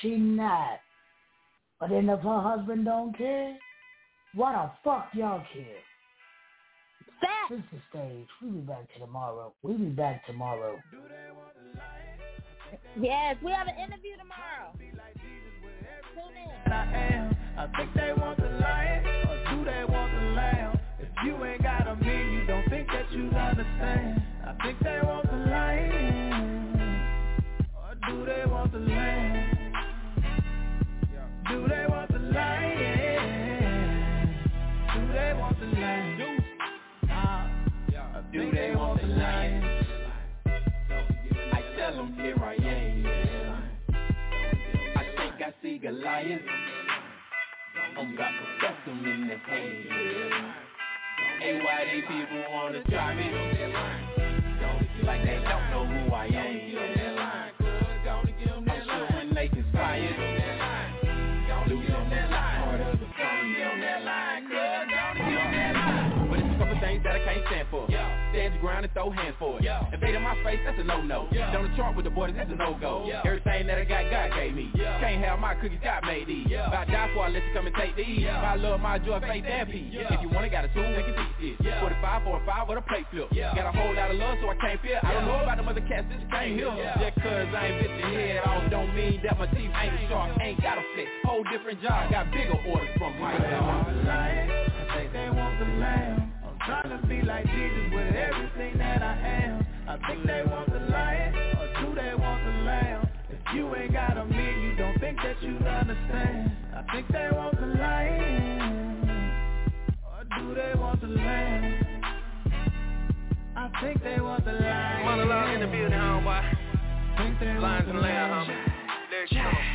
She not. But then if her husband don't care, why the fuck y'all care? that? This is stage. We'll be back tomorrow. We'll be back tomorrow. Yes, we have an interview tomorrow. I am. I think they want the lion, or do they want the lamb? If you ain't got a mean, you don't think that you understand. I think they want the lion, or do they want the lamb? Do they want the lion? Do they want the lamb? Uh, do they want the lion? See Goliath. I'm bust them in the head. Hey, why they people wanna try me? Like they don't know who I am. Ground and throw hands for it. Invade in my face, that's a no-no. On the chart with the boys, that's a no-go. Yeah. Everything that I got, God gave me. Can't have my cookies, God made these. If I die for, I let you come and take these. My love, my joy, faith, and peace. If you want it, got a tool, we can teach this. 45 for a 5 with a plate flip. Got a whole lot of love, so I can't feel. I don't know about them other cats, this came here. Just cause I ain't bit your head off, don't mean that my teeth ain't sharp. Ain't got a flex. Whole different job, got bigger orders from want the lion, I think they want the lamb. I'm trying to be like Jesus with everything that I am. I think they want the lion, or do they want the lamb? If you ain't got a mean, you don't think that you understand. I think they want the lion, or do they want the lamb? I think they want the lion. Monologue in the building, homeboy. They and lion. homie. There you go. I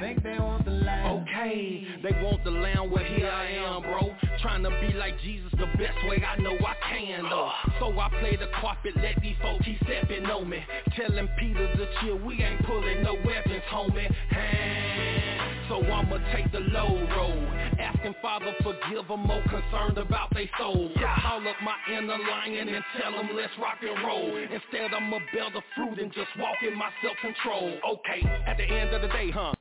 think they want the lion. Okay, they want the lamb, well here I am, bro. Trying to be like Jesus the best way I know I can, though. So I play the carpet, let these folks keep stepping on me. Telling Peter to chill, we ain't pulling no weapons, homie. Hand. So I'ma take the low road. Asking Father forgive them, more concerned about they soul. Call up my inner lion and tell them let's rock and roll. Instead I'ma bear the fruit and just walk in my self-control. Okay, at the end of the day, huh?